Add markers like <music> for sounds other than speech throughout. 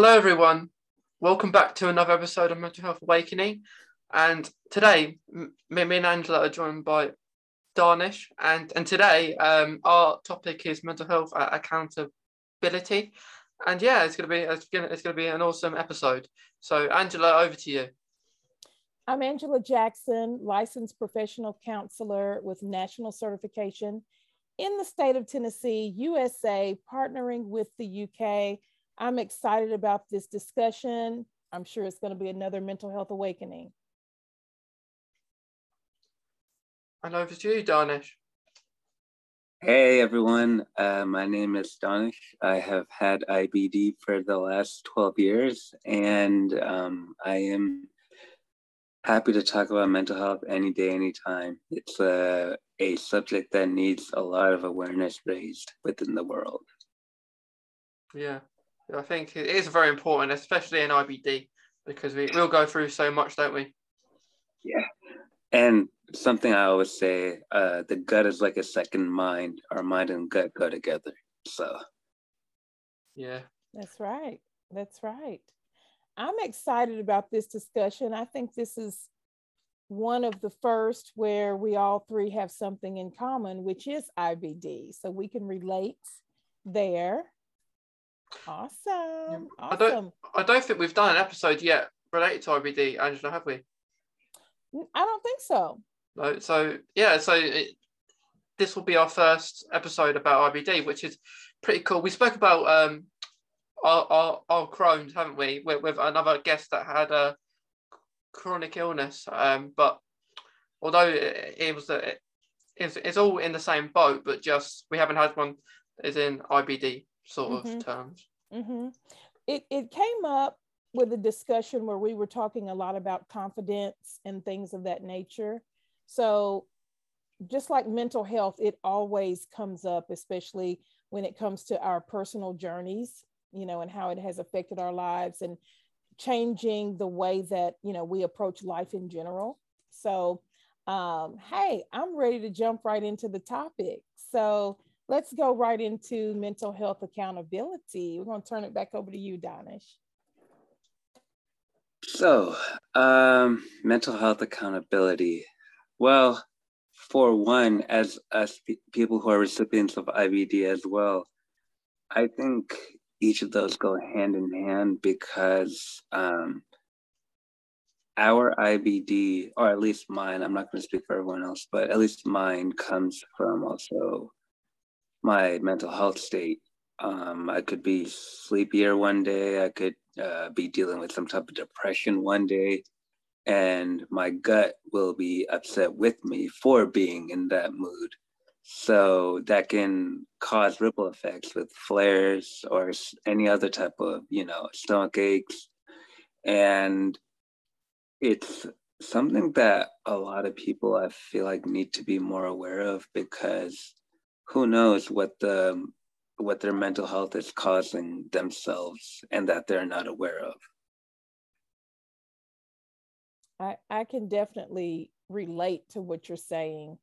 Hello, everyone. Welcome back to another episode of Mental Health Awakening. And today, me, me and Angela are joined by Darnish. And, and today, um, our topic is mental health accountability. And yeah, it's gonna be it's gonna it's gonna be an awesome episode. So, Angela, over to you. I'm Angela Jackson, licensed professional counselor with national certification in the state of Tennessee, USA, partnering with the UK. I'm excited about this discussion. I'm sure it's going to be another mental health awakening. And over to you, Darnish. Hey everyone, uh, my name is Donish. I have had IBD for the last 12 years, and um, I am happy to talk about mental health any day, anytime. It's a, a subject that needs a lot of awareness raised within the world. Yeah, I think it is very important, especially in IBD, because we we'll go through so much, don't we? Yeah. And something I always say, uh, the gut is like a second mind. Our mind and gut go together. So, yeah. That's right. That's right. I'm excited about this discussion. I think this is one of the first where we all three have something in common, which is IBD. So we can relate there. Awesome. Awesome. I don't I don't think we've done an episode yet related to IBD, Angela, have we? I don't think so. No, so yeah, so it, this will be our first episode about IBD, which is pretty cool. We spoke about um our, our, our Crohn's, haven't we, with, with another guest that had a chronic illness. Um, but although it, it was a, it's, it's all in the same boat, but just we haven't had one as in IBD sort mm-hmm. of terms. Mm-hmm. It, it came up with a discussion where we were talking a lot about confidence and things of that nature. So, just like mental health, it always comes up, especially when it comes to our personal journeys, you know, and how it has affected our lives and changing the way that, you know, we approach life in general. So, um, hey, I'm ready to jump right into the topic. So, let's go right into mental health accountability. We're going to turn it back over to you, Donish. So, um, mental health accountability. Well, for one, as us people who are recipients of IBD as well, I think each of those go hand in hand because um, our IBD, or at least mine, I'm not going to speak for everyone else, but at least mine comes from also my mental health state. Um, I could be sleepier one day. I could uh, be dealing with some type of depression one day, and my gut will be upset with me for being in that mood. So that can cause ripple effects with flares or any other type of, you know, stomach aches. And it's something that a lot of people I feel like need to be more aware of because who knows what the what their mental health is causing themselves and that they're not aware of. I, I can definitely relate to what you're saying.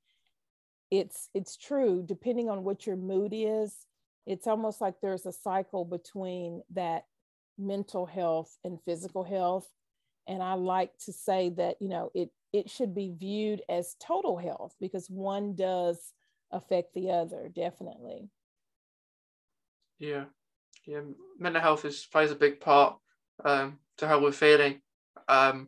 It's it's true, depending on what your mood is, it's almost like there's a cycle between that mental health and physical health. And I like to say that, you know, it it should be viewed as total health because one does affect the other definitely. Yeah. Yeah mental health is plays a big part um, to how we're feeling. Um,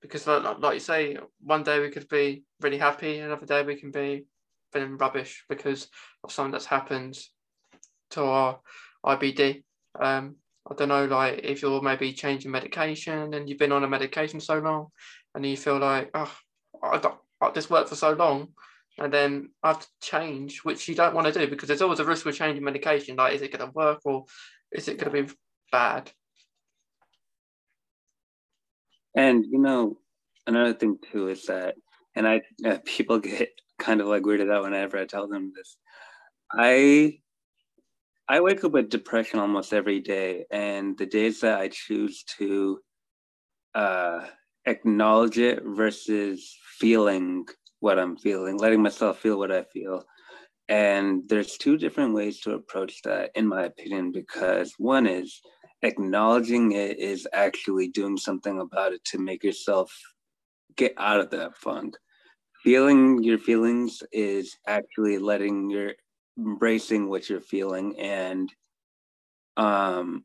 because like, like you say one day we could be really happy another day we can be feeling rubbish because of something that's happened to our IBD um, I don't know like if you're maybe changing medication and you've been on a medication so long and you feel like oh I don't, this worked for so long and then I have to change, which you don't want to do because there's always a risk with changing medication. Like, is it going to work or is it going to be bad? And you know, another thing too is that, and I uh, people get kind of like weirded out whenever I tell them this. I I wake up with depression almost every day, and the days that I choose to uh, acknowledge it versus feeling what I'm feeling, letting myself feel what I feel. And there's two different ways to approach that, in my opinion, because one is acknowledging it is actually doing something about it to make yourself get out of that funk. Feeling your feelings is actually letting your embracing what you're feeling and um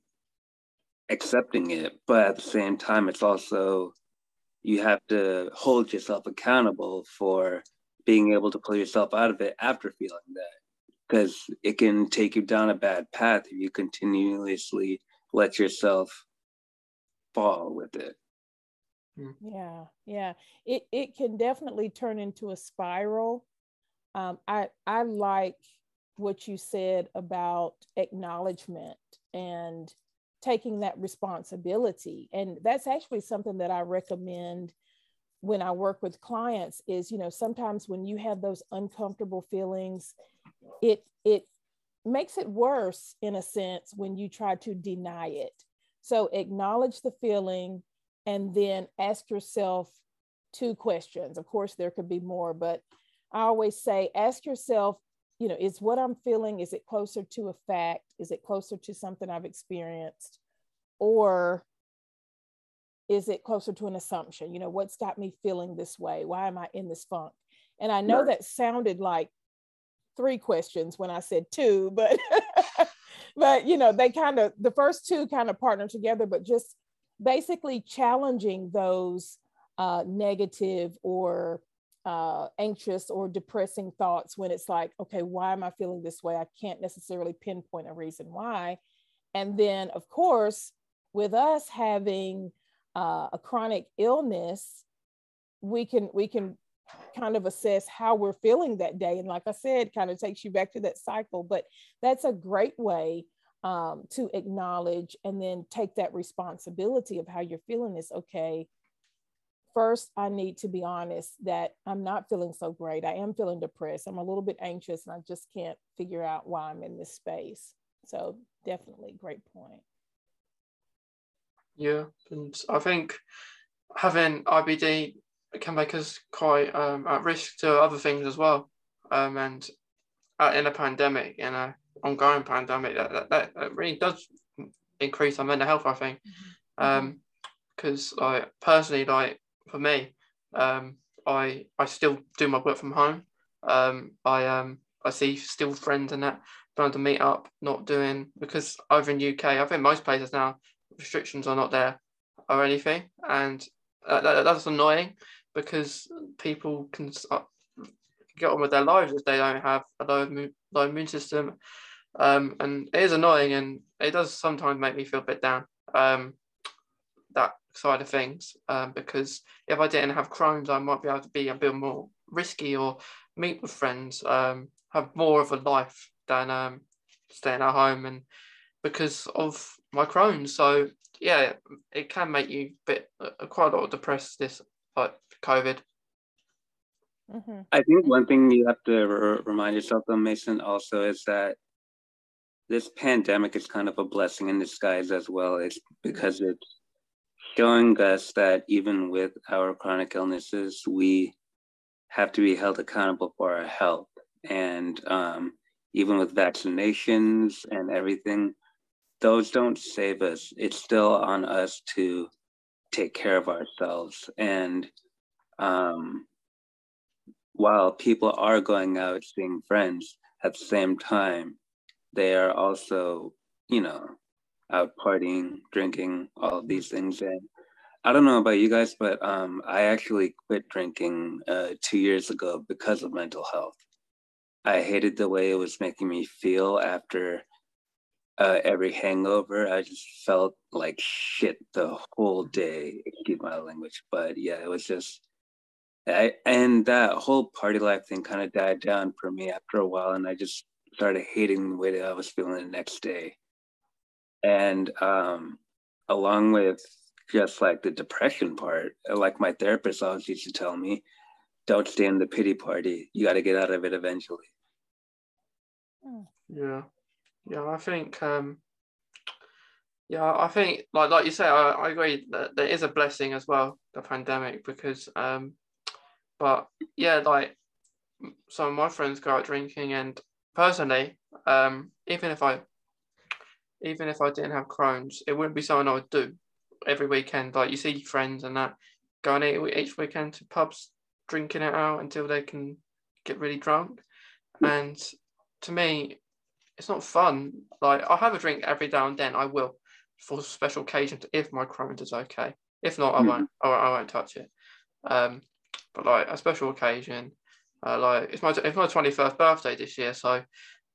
accepting it but at the same time it's also you have to hold yourself accountable for being able to pull yourself out of it after feeling that because it can take you down a bad path if you continuously let yourself fall with it. Hmm. yeah yeah. It, it can definitely turn into a spiral. Um, i i like what you said about acknowledgement and taking that responsibility and that's actually something that i recommend when i work with clients is you know sometimes when you have those uncomfortable feelings it it makes it worse in a sense when you try to deny it. So acknowledge the feeling and then ask yourself two questions. Of course there could be more but i always say ask yourself you know, is what I'm feeling, is it closer to a fact? Is it closer to something I've experienced? Or is it closer to an assumption? You know, what's got me feeling this way? Why am I in this funk? And I know right. that sounded like three questions when I said two, <laughs> but but you know, they kind of the first two kind of partner together, but just basically challenging those uh, negative or uh, anxious or depressing thoughts when it's like, okay, why am I feeling this way? I can't necessarily pinpoint a reason why. And then, of course, with us having uh, a chronic illness, we can we can kind of assess how we're feeling that day. And like I said, kind of takes you back to that cycle. But that's a great way um, to acknowledge and then take that responsibility of how you're feeling. Is okay first I need to be honest that I'm not feeling so great. I am feeling depressed. I'm a little bit anxious and I just can't figure out why I'm in this space. So definitely great point. Yeah, and I think having IBD can make us quite um, at risk to other things as well. Um, and uh, in a pandemic, in a ongoing pandemic, that, that, that really does increase our mental health. I think, mm-hmm. um, because like personally, like for me. Um, I I still do my work from home. Um, I um I see still friends and that trying to meet up, not doing because over in UK, I think most places now restrictions are not there or anything, and that, that's annoying because people can uh, get on with their lives if they don't have a low, low immune system. Um, and it is annoying and it does sometimes make me feel a bit down. Um, side of things um, because if I didn't have Crohn's, I might be able to be a bit more risky or meet with friends, um, have more of a life than um, staying at home and because of my Crohn's. So yeah, it can make you a bit uh, quite a lot depressed. This like COVID. Mm-hmm. I think one thing you have to r- remind yourself, though, Mason, also is that this pandemic is kind of a blessing in disguise as well. It's because it's showing us that even with our chronic illnesses, we have to be held accountable for our health. And um, even with vaccinations and everything, those don't save us. It's still on us to take care of ourselves. And um, while people are going out seeing friends at the same time, they are also, you know, out partying, drinking, all of these things. And I don't know about you guys, but um, I actually quit drinking uh, two years ago because of mental health. I hated the way it was making me feel after uh, every hangover. I just felt like shit the whole day. Excuse my language, but yeah, it was just. I, and that whole party life thing kind of died down for me after a while, and I just started hating the way that I was feeling the next day and um, along with just like the depression part, like my therapist always used to tell me, don't stay in the pity party. You got to get out of it eventually. Hmm. Yeah, yeah. I think, um, yeah, I think like like you say, I, I agree that there is a blessing as well, the pandemic, because, um, but yeah, like some of my friends go out drinking, and personally, um, even if I even if I didn't have Crohn's, it wouldn't be something I would do every weekend. Like you see friends and that going each weekend to pubs, drinking it out until they can get really drunk. And to me, it's not fun. Like I'll have a drink every now and then. I will for special occasions if my Crohn's is okay. If not, I hmm. won't. I won't, I won't touch it. Um, but like a special occasion, uh, like it's my it's my twenty first birthday this year, so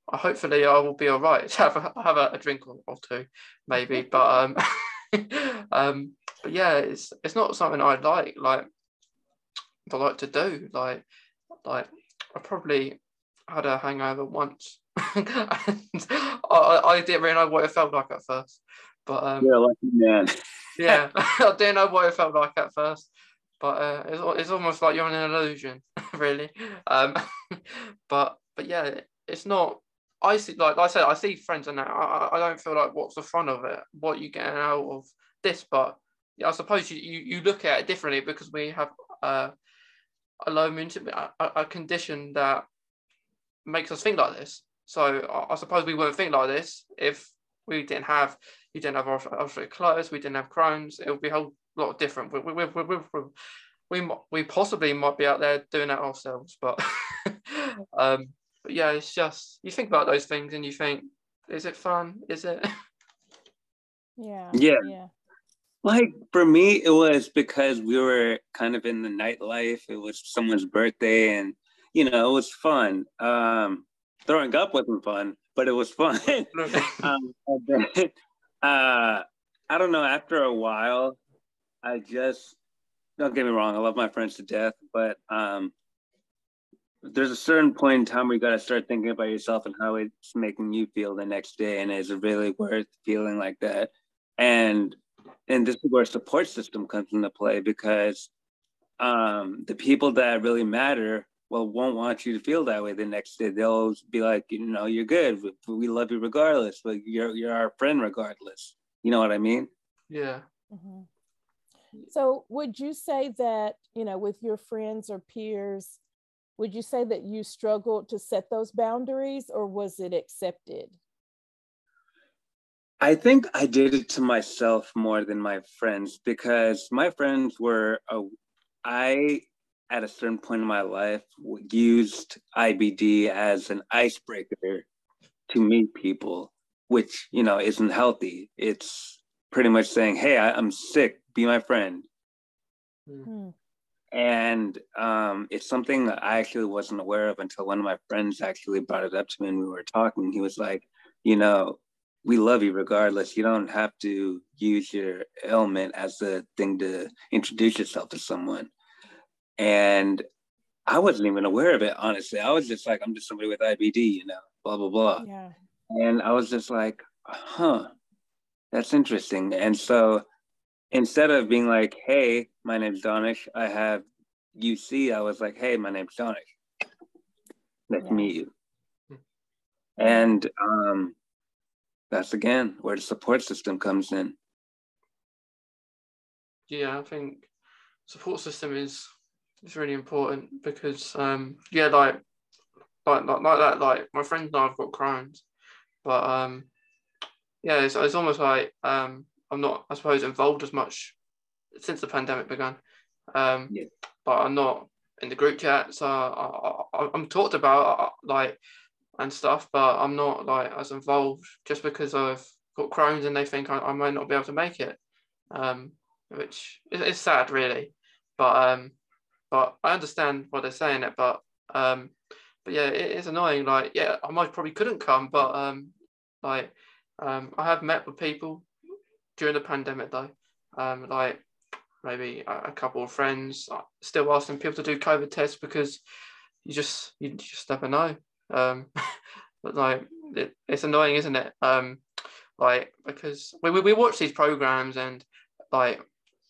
hopefully I will be all right. <laughs> have a, have a, a drink or, or, two, maybe. <laughs> But um, <laughs> um, but yeah, it's it's not something I like. Like I like to do. Like like I probably had a hangover once, and I, I didn't really know what it felt like at first. But um, yeah, lucky man. yeah, I didn't know what it felt like at first, but uh, it's it's almost like you're in an illusion, really. Um, but but yeah, it's not. I see, like, like I said, I see friends and that. I, I don't feel like what's the fun of it, what you getting out of this, but yeah, I suppose you, you, you look at it differently because we have uh, a low immune a, a condition that makes us think like this. So I, I suppose we wouldn't think like this if we didn't have we didn't have ulcerative colitis, we didn't have Crohn's. It would be a whole lot different. We, we, we, we, we, we, we possibly might be out there doing that ourselves, but <laughs> um, but yeah, it's just you think about those things and you think, is it fun? Is it? <laughs> Yeah. Yeah. Yeah. Like for me, it was because we were kind of in the nightlife. It was someone's birthday, and you know, it was fun. Um, throwing up wasn't fun, but it was fun. <laughs> <laughs> um, then, uh, I don't know. After a while, I just don't get me wrong. I love my friends to death, but um, there's a certain point in time where you got to start thinking about yourself and how it's making you feel the next day, and is it really worth feeling like that? And and this is where support system comes into play because um, the people that really matter well won't want you to feel that way the next day. They'll be like, you know, you're good. We love you regardless, but you're you're our friend regardless. You know what I mean? Yeah. Mm-hmm. So would you say that you know with your friends or peers? Would you say that you struggled to set those boundaries, or was it accepted? I think I did it to myself more than my friends because my friends were, a, I at a certain point in my life used IBD as an icebreaker to meet people, which, you know, isn't healthy. It's pretty much saying, hey, I, am sick, be my friend. Mm-hmm. And um, it's something that I actually wasn't aware of until one of my friends actually brought it up to me and we were talking. He was like, you know, we love you regardless. You don't have to use your ailment as a thing to introduce yourself to someone. And I wasn't even aware of it, honestly. I was just like, I'm just somebody with IBD, you know, blah, blah, blah. Yeah. And I was just like, huh, that's interesting. And so instead of being like, hey, my name's Donish, I have UC, I was like, hey, my name's Donish. Nice yeah. to meet you. And um, that's again where the support system comes in. Yeah, I think support system is is really important because um yeah like like like, like that like my friends know I've got Crohn's, but um yeah it's, it's almost like um I'm not I suppose involved as much since the pandemic began, um yeah. but I'm not in the group chat so I, I, I'm talked about uh, like and stuff, but I'm not like as involved just because I've got Crohn's and they think I, I might not be able to make it, um, which is, is sad really. But um, but I understand why they're saying it. But um, but yeah, it is annoying. Like yeah, I might probably couldn't come, but um, like um, I have met with people during the pandemic though, um, like maybe a, a couple of friends still asking people to do COVID tests because you just you just never know. Um, <laughs> but like it, it's annoying, isn't it? Um, like because we, we, we watch these programs and like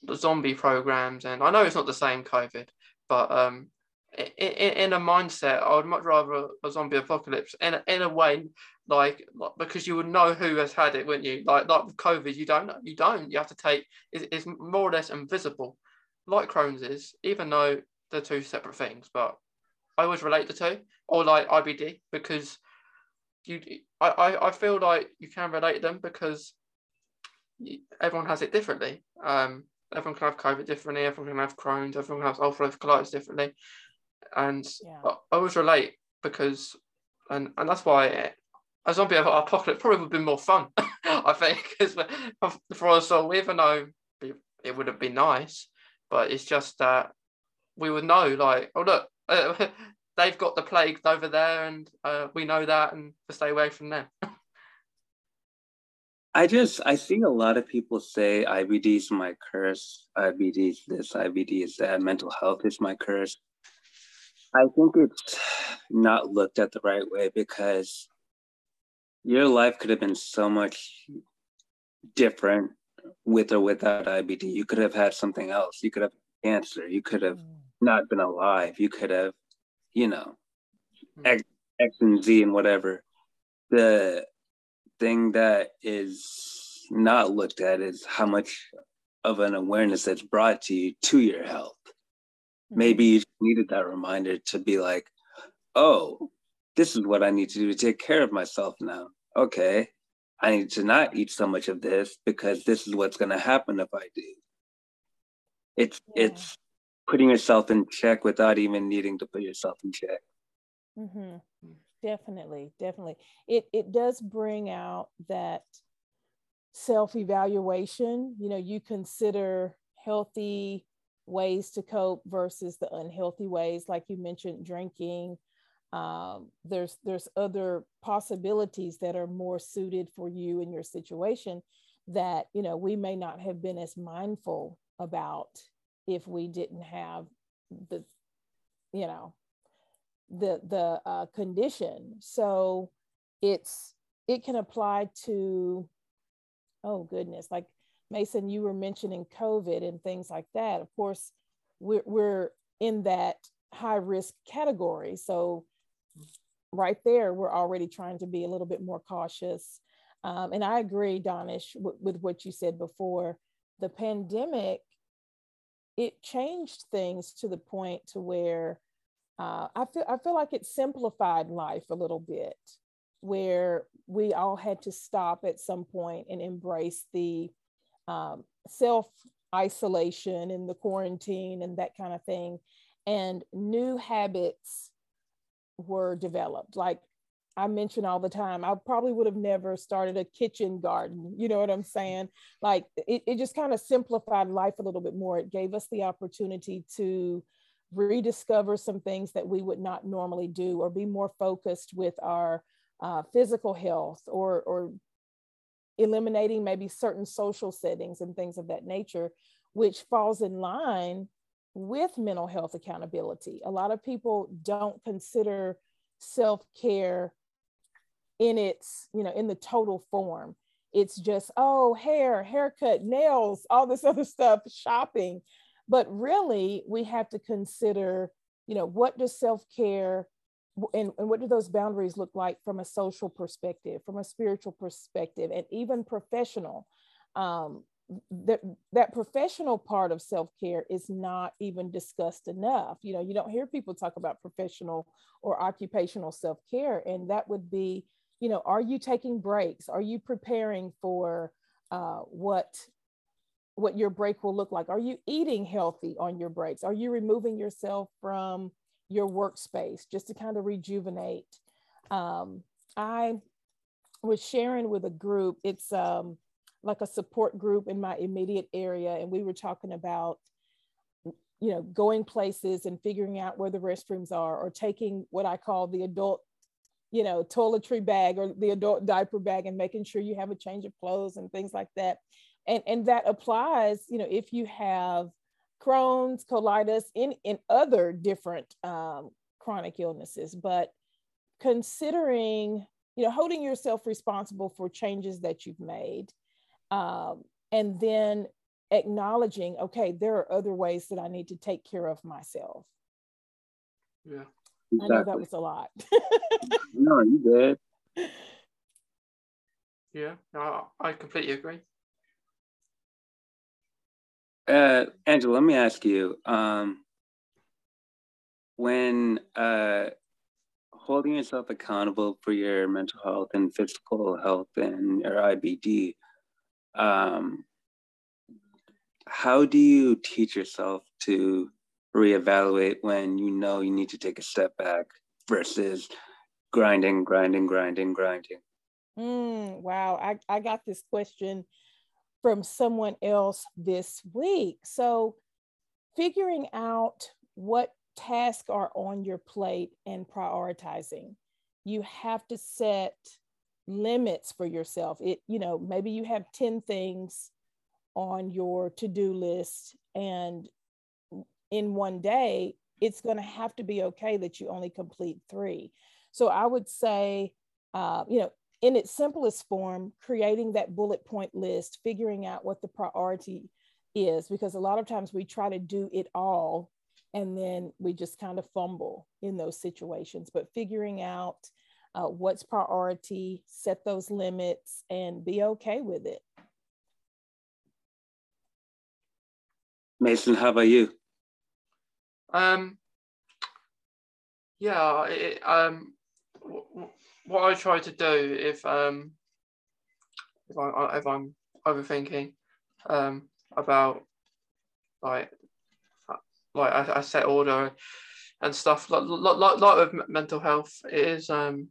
the zombie programs, and I know it's not the same COVID, but um, in, in, a mindset, I would much rather a zombie apocalypse in in a way, like, because you would know who has had it, wouldn't you? Like like with COVID, you don't you don't you have to take it's, it's more or less invisible, like Crohn's is, even though they're two separate things. But I always relate the two, or like IBD, because you I, I, I feel like you can relate them because everyone has it differently. Um, everyone can have COVID differently. Everyone can have Crohn's. Everyone can have ulcerative colitis differently, and yeah. I, I always relate because, and and that's why a zombie apocalypse probably would have been more fun. <laughs> I think because for us all, even though it would have been nice, but it's just that we would know like, oh look. Uh, <laughs> they've got the plague over there, and uh, we know that, and to stay away from them. <laughs> I just I see a lot of people say IBD is my curse, IBD is this, IBD is that, mental health is my curse. I think it's not looked at the right way because your life could have been so much different with or without IBD. You could have had something else. You could have cancer. You could have mm. not been alive. You could have, you know, mm. X, X and Z and whatever. The thing that is not looked at is how much of an awareness that's brought to you to your health. Mm-hmm. Maybe you needed that reminder to be like, oh, this is what I need to do to take care of myself now. Okay, I need to not eat so much of this because this is what's going to happen if I do. It's yeah. it's putting yourself in check without even needing to put yourself in check. Mm-hmm. Definitely, definitely. It it does bring out that self-evaluation. You know, you consider healthy ways to cope versus the unhealthy ways, like you mentioned, drinking. Um, there's there's other possibilities that are more suited for you and your situation that you know we may not have been as mindful about if we didn't have the you know the the uh, condition. So it's it can apply to oh goodness, like Mason, you were mentioning COVID and things like that. Of course, we're we're in that high risk category. So right there, we're already trying to be a little bit more cautious. Um, and I agree, Donish, w- with what you said before. The pandemic, it changed things to the point to where uh, I feel I feel like it simplified life a little bit, where we all had to stop at some point and embrace the um, self isolation and the quarantine and that kind of thing, and new habits were developed. Like I mention all the time, I probably would have never started a kitchen garden. You know what I'm saying? Like it, it just kind of simplified life a little bit more. It gave us the opportunity to rediscover some things that we would not normally do or be more focused with our uh, physical health or, or eliminating maybe certain social settings and things of that nature, which falls in line with mental health accountability. A lot of people don't consider self-care in its, you know, in the total form. It's just, oh, hair, haircut, nails, all this <laughs> other stuff, shopping. But really, we have to consider, you know, what does self-care and, and what do those boundaries look like from a social perspective, from a spiritual perspective, and even professional? Um, that that professional part of self-care is not even discussed enough you know you don't hear people talk about professional or occupational self-care and that would be you know are you taking breaks are you preparing for uh, what what your break will look like. Are you eating healthy on your breaks? Are you removing yourself from your workspace just to kind of rejuvenate? Um, I was sharing with a group, it's um, like a support group in my immediate area, and we were talking about you know going places and figuring out where the restrooms are or taking what i call the adult you know toiletry bag or the adult diaper bag and making sure you have a change of clothes and things like that. And and that applies you know if you have crohn's colitis in in other different um, chronic illnesses. But considering you know holding yourself responsible for changes that you've made um, and then acknowledging okay there are other ways that i need to take care of myself yeah exactly. i know that was a lot <laughs> no you did yeah no, i completely agree uh, Angela, let me ask you. Um, when uh, holding yourself accountable for your mental health and physical health and your IBD, um, how do you teach yourself to reevaluate when you know you need to take a step back versus grinding, grinding, grinding, grinding? Mm, wow, I, I got this question from someone else this week. So, figuring out what tasks are on your plate and prioritizing. You have to set limits for yourself. It, you know, maybe you have 10 things on your to-do list and in one day, it's going to have to be okay that you only complete three. So I would say, uh, you know, in its simplest form, creating that bullet point list, figuring out what the priority is, because a lot of times we try to do it all and then we just kind of fumble in those situations. But figuring out uh, what's priority, set those limits, and be okay with it. Mason, how about you? Um, yeah, it, um, what I try to do if um, if I if I'm overthinking um about like like I, I set order and stuff like like like with mental health it is um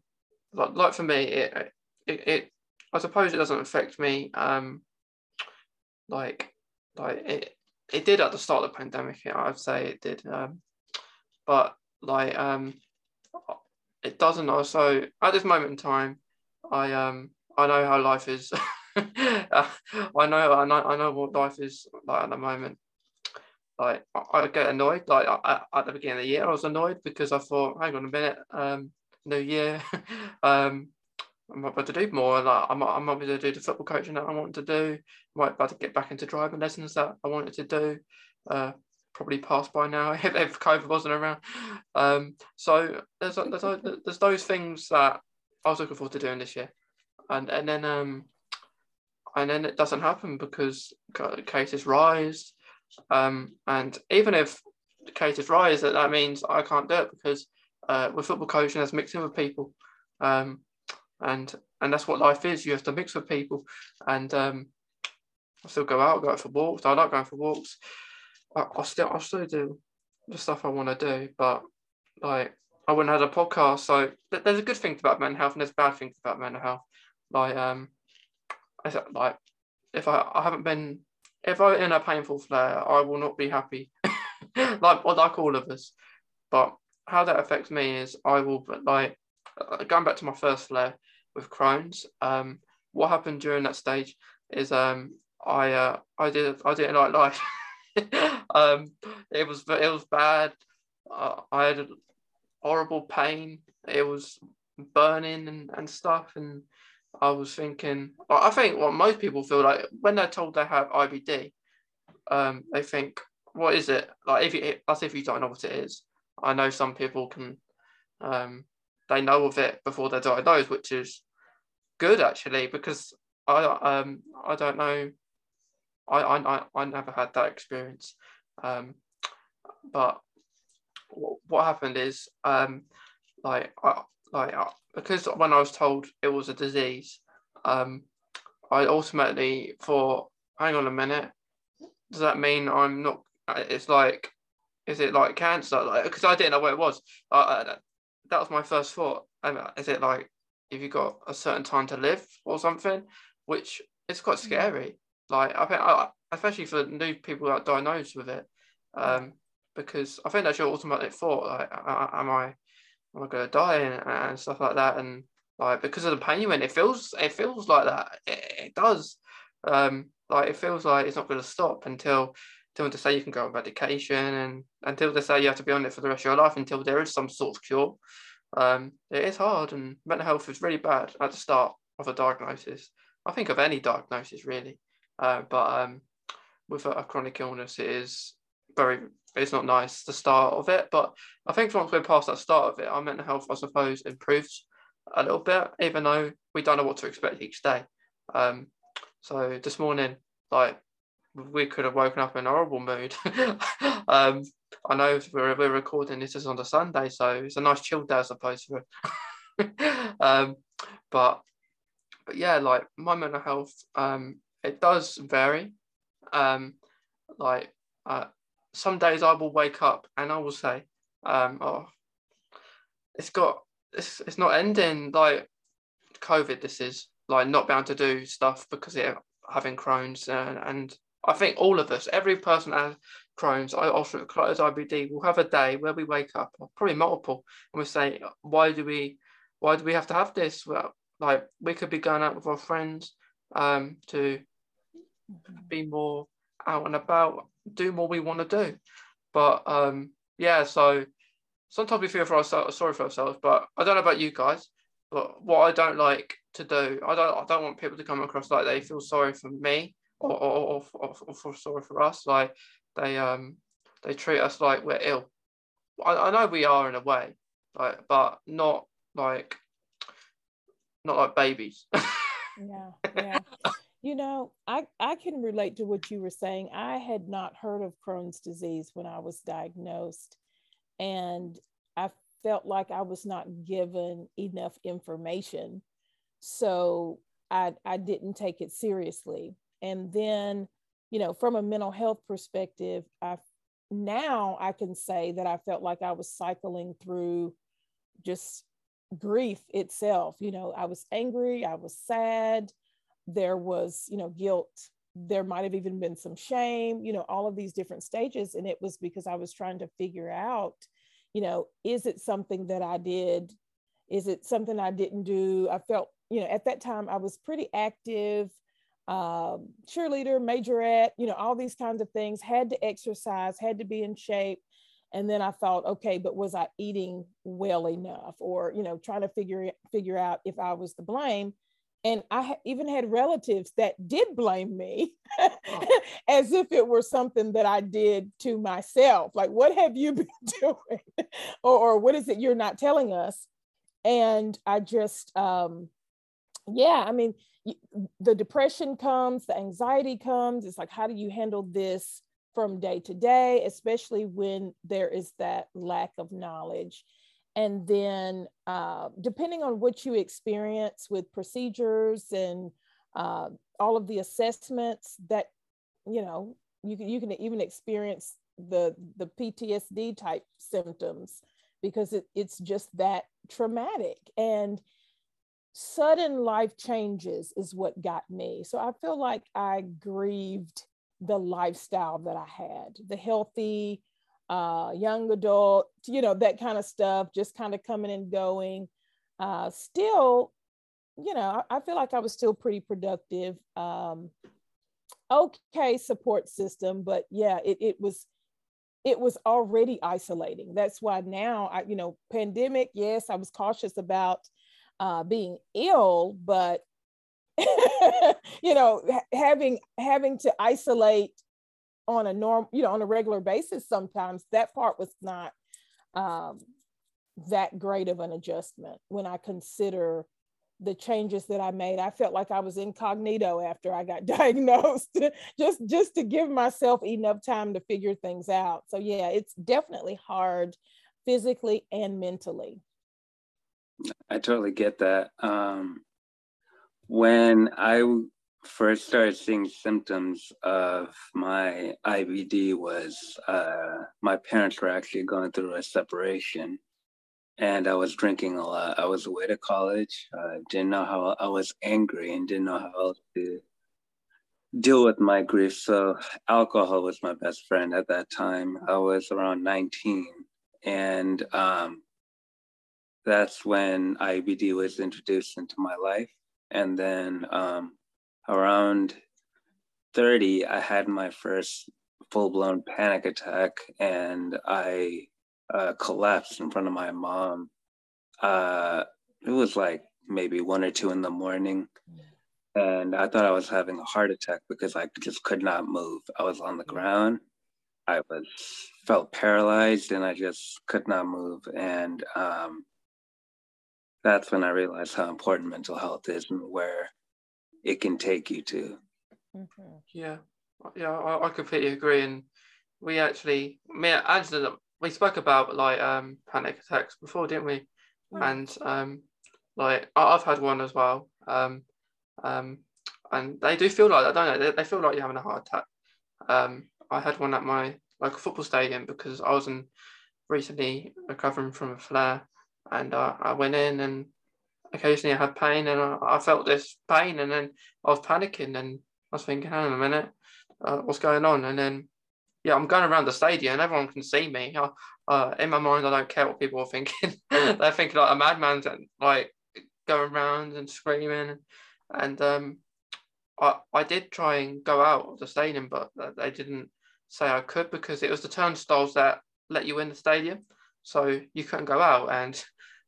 like like for me it it, it I suppose it doesn't affect me um like like it it did at the start of the pandemic I'd say it did um but like um it doesn't also at this moment in time I um I know how life is <laughs> I know I know I know what life is like at the moment like I, get annoyed. Like I, at the beginning of the year, I was annoyed because I thought, hang on a minute, um, new year, <laughs> um, I'm about to do more. Like I'm, I'm about to do the football coaching that I wanted to do. I might about to get back into driving lessons that I wanted to do. Uh, probably passed by now <laughs> if, if COVID wasn't around. Um, so there's there's there's those things that I was looking forward to doing this year, and and then um, and then it doesn't happen because cases rise. Um, and even if cases rise, that, that means I can't do it because uh, with football coaching, that's mixing with people. Um, and and that's what life is. You have to mix with people. And um, I still go out, go out for walks. I like going for walks. I, I still I still do the stuff I want to do, but like I wouldn't have a podcast. So th- there's a good thing about mental health and there's bad things about mental health. Like um, I like if I, I haven't been if I'm in a painful flare, I will not be happy, <laughs> like like all of us. But how that affects me is I will like uh, going back to my first flare with Crohn's. Um, what happened during that stage is um I uh I did I didn't like life. <laughs> um, it was it was bad. Uh, I had horrible pain. It was burning and, and stuff and I was thinking, I think what most people feel like when they're told they have IBD, um, they think, what is it? Like if you, if you don't know what it is. I know some people can, um, they know of it before they're diagnosed, which is good actually because I um I don't know, I I I never had that experience, um, but what, what happened is um like I like because when I was told it was a disease, um, I ultimately thought, hang on a minute, does that mean I'm not? It's like, is it like cancer? Like, because I didn't know what it was. Uh, that was my first thought. Is it like, if you got a certain time to live or something? Which is quite mm. scary. Like, I think, I, especially for new people that are diagnosed with it, um, because I think that's your automatic thought. Like, am I am I gonna die and, and stuff like that and like because of the pain you in it feels it feels like that it, it does um like it feels like it's not going to stop until until they say you can go on medication and until they say you have to be on it for the rest of your life until there is some sort of cure um it is hard and mental health is really bad at the start of a diagnosis i think of any diagnosis really uh, but um with a, a chronic illness it is very it's not nice the start of it. But I think once we're past that start of it, our mental health, I suppose, improves a little bit, even though we don't know what to expect each day. Um, so this morning, like we could have woken up in a horrible mood. <laughs> um, I know we're, we're recording this is on a Sunday, so it's a nice chill day, I suppose. <laughs> um, but but yeah, like my mental health, um, it does vary. Um, like uh, some days I will wake up and I will say, um, oh, it's got it's it's not ending. Like COVID, this is like not bound to do stuff because it having Crohn's and, and I think all of us, every person has Crohn's, I also Crohn's IBD, will have a day where we wake up, probably multiple, and we say, why do we, why do we have to have this? Well, like we could be going out with our friends um, to be more out and about, do more we want to do. But um, yeah, so sometimes we feel for ourselves, sorry for ourselves. But I don't know about you guys, but what I don't like to do, I don't, I don't want people to come across like they feel sorry for me or, or, or, or for sorry for us. Like they, um, they treat us like we're ill. I, I know we are in a way, like, but not like not like babies. <laughs> yeah, yeah. You know, I, I can relate to what you were saying. I had not heard of Crohn's disease when I was diagnosed, and I felt like I was not given enough information. So I, I didn't take it seriously. And then, you know, from a mental health perspective, I now I can say that I felt like I was cycling through just grief itself. You know, I was angry, I was sad, there was, you know, guilt, there might have even been some shame, you know, all of these different stages. And it was because I was trying to figure out, you know, is it something that I did? Is it something I didn't do? I felt, you know, at that time I was pretty active, um, cheerleader, majorette, you know, all these kinds of things, had to exercise, had to be in shape. And then i thought okay but was i eating well enough or you know trying to figure figure out if i was to blame? And i even had relatives that did blame me oh. <laughs> as if it were something that i did to myself. Like what have you <laughs> been doing? Or, or what is it you're not telling us? And i just um yeah i mean the depression comes the anxiety comes it's like how do you handle this from day to day, especially when there is that lack of knowledge. And then, uh, depending on what you experience with procedures and uh, all of the assessments, that you know, you can you can even experience the the PTSD type symptoms because it, it's just that traumatic and sudden life changes is what got me. So I feel like I grieved the lifestyle that I had, the healthy, uh, young adult, you know, that kind of stuff, just kind of coming and going. Uh, still, you know, I, I, feel like I was still pretty productive. Um, okay, support system, but yeah, it, it was it was already isolating. That's why now I, you know, pandemic, yes, I was cautious about uh, being ill, but <laughs> you know, having having to isolate on a norm, you know, on a regular basis sometimes that part was not um, that great of an adjustment when I consider the changes that I made. I felt like I was incognito after I got <laughs> diagnosed, just just to give myself enough time to figure things out. So yeah, it's definitely hard physically and mentally. I totally get that. Um, when I first started seeing symptoms of my IBD was uh, my parents were actually going through a separation and I was drinking a lot. I was away to college, uh, didn't know how I was angry and didn't know how else to deal with my grief. So alcohol was my best friend at that time. I was around 19 and um, that's when IBD was introduced into my life. And then um, around 30, I had my first full blown panic attack and I uh, collapsed in front of my mom. Uh, it was like maybe one or two in the morning. And I thought I was having a heart attack because I just could not move. I was on the ground. I was felt paralyzed and I just could not move. And um, that's when I realized how important mental health is and where it can take you to. Mm-hmm. Yeah, yeah, I, I, completely agree. And we actually me and Angela we spoke about like um panic attacks before, didn't we? And um like I've had one as well. Um um and they do feel like that, don't they? They feel like you're having a heart attack. Um I had one at my like football stadium because I was in recently recovering from a flare and uh, I went in and occasionally I had pain and I, I, felt this pain and then I was panicking and I was thinking, hang on a minute, uh, what's going on? And then, yeah, I'm going around the stadium and everyone can see me. I, uh, in my mind, I don't care what people are thinking. <laughs> They're thinking like a madman's like going around and screaming. And um, I, I did try and go out of the stadium, but they didn't say I could because it was the turnstiles that let you in the stadium. So you couldn't go out. And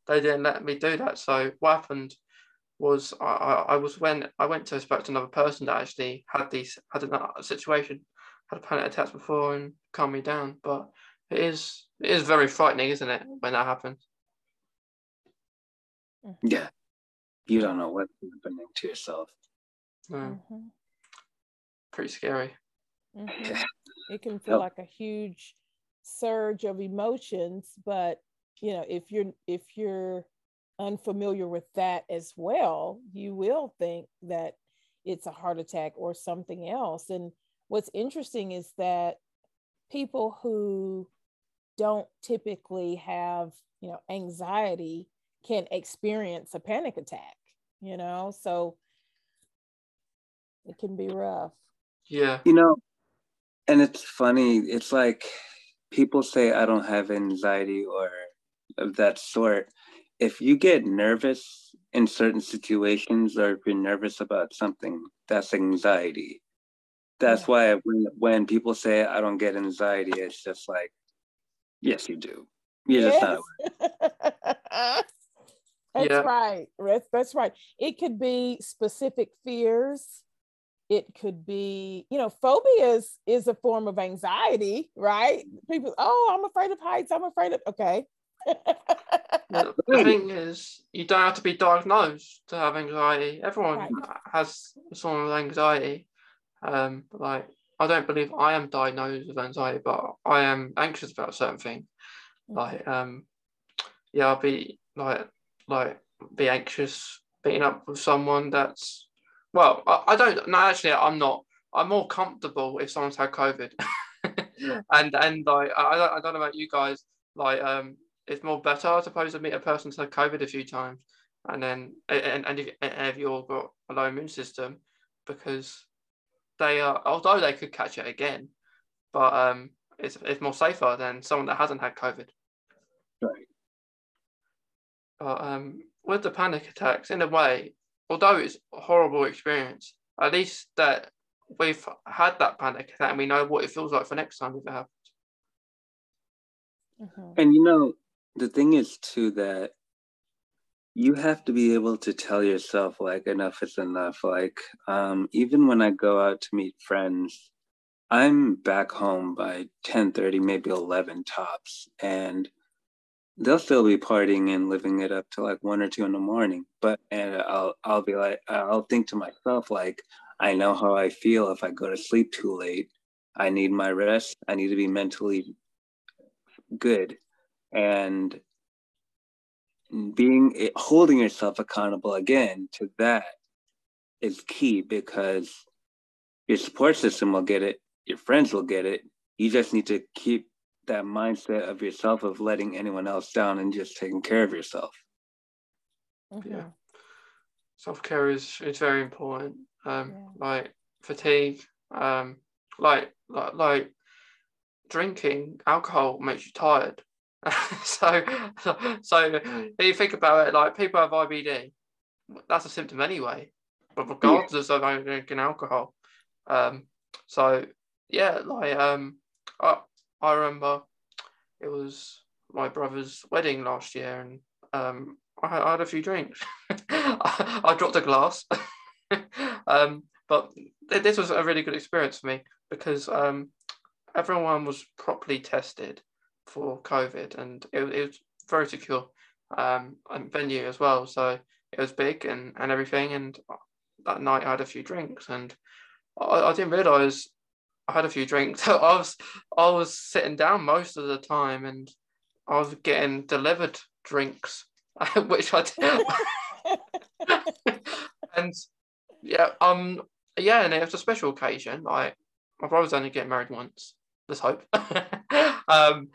they didn't let me do that. So what happened was I, I was when I went to spoke to another person that actually had these had a situation, had a panic attack before and calmed me down. But it is it is very frightening, isn't it, when that happens? Mm-hmm. Yeah, you don't know what's happening to yourself. Mm-hmm. Pretty scary. Mm-hmm. It can feel like a huge surge of emotions, but you know if you're if you're unfamiliar with that as well you will think that it's a heart attack or something else. And what's interesting is that people who don't typically have you know anxiety can experience a panic attack you know? So it can be rough. Yeah. You know and it's funny it's like people say i don't have anxiety or of that sort, if you get nervous in certain situations or if you're nervous about something, that's anxiety. That's yeah. why when, when people say I don't get anxiety, it's just like, yes, you do. You're yes. just not. <laughs> That's yeah. right. That's, that's right. It could be specific fears. It could be, you know, phobias is a form of anxiety, right? People, oh, I'm afraid of heights. I'm afraid of, okay the thing is, you don't have to be diagnosed to have anxiety. Everyone right. has some of anxiety. Um, like I don't believe I am diagnosed with anxiety, but I am anxious about certain things. Mm. Like um, yeah, I'll be like like be anxious being up with someone that's well, I, I don't no actually I'm not. I'm more comfortable if someone's had COVID. <laughs> and and like I don't, I don't know about you guys, like um it's more better, I suppose, to meet a person who's had COVID a few times, and then and and if, and if you've got a low immune system, because they are although they could catch it again, but um, it's it's more safer than someone that hasn't had COVID. Right. But um, with the panic attacks, in a way, although it's a horrible experience, at least that we've had that panic attack and we know what it feels like for next time if it happens. Mm-hmm. And you know, the thing is too that you have to be able to tell yourself like enough is enough. Like um, even when i go out to meet friends i'm back home by 10 30 maybe 11 tops and they'll still be partying and living it up to like one or two in the morning. But and i'll i'll be like i'll think to myself like i know how i feel if i go to sleep too late. I need my rest. I need to be mentally good and being holding yourself accountable again to that is key because your support system will get it your friends will get it. You just need to keep that mindset of yourself of letting anyone else down and just taking care of yourself. Mm-hmm. yeah. Self-care is is very important. Um yeah. like fatigue um like like like drinking alcohol makes you tired <laughs> so, so if you think about it, like people have IBD, that's a symptom anyway, but regardless yeah. of drinking alcohol. Um, so yeah, like um, I, I remember it was my brother's wedding last year, and um, I had, I had a few drinks. I, <laughs> I, dropped a glass, <laughs> um, but th- this was a really good experience for me because um, everyone was properly tested for COVID, and it, it was very secure um, and venue as well. So it was big and, and everything. And that night I had a few drinks, and I, I didn't realize I had a few drinks. <laughs> I was I was sitting down most of the time, and I was getting delivered drinks, <laughs> which I did. <laughs> and yeah, um, yeah, and it was a special occasion. Like my brother's only getting married once. Let's hope. <laughs> um,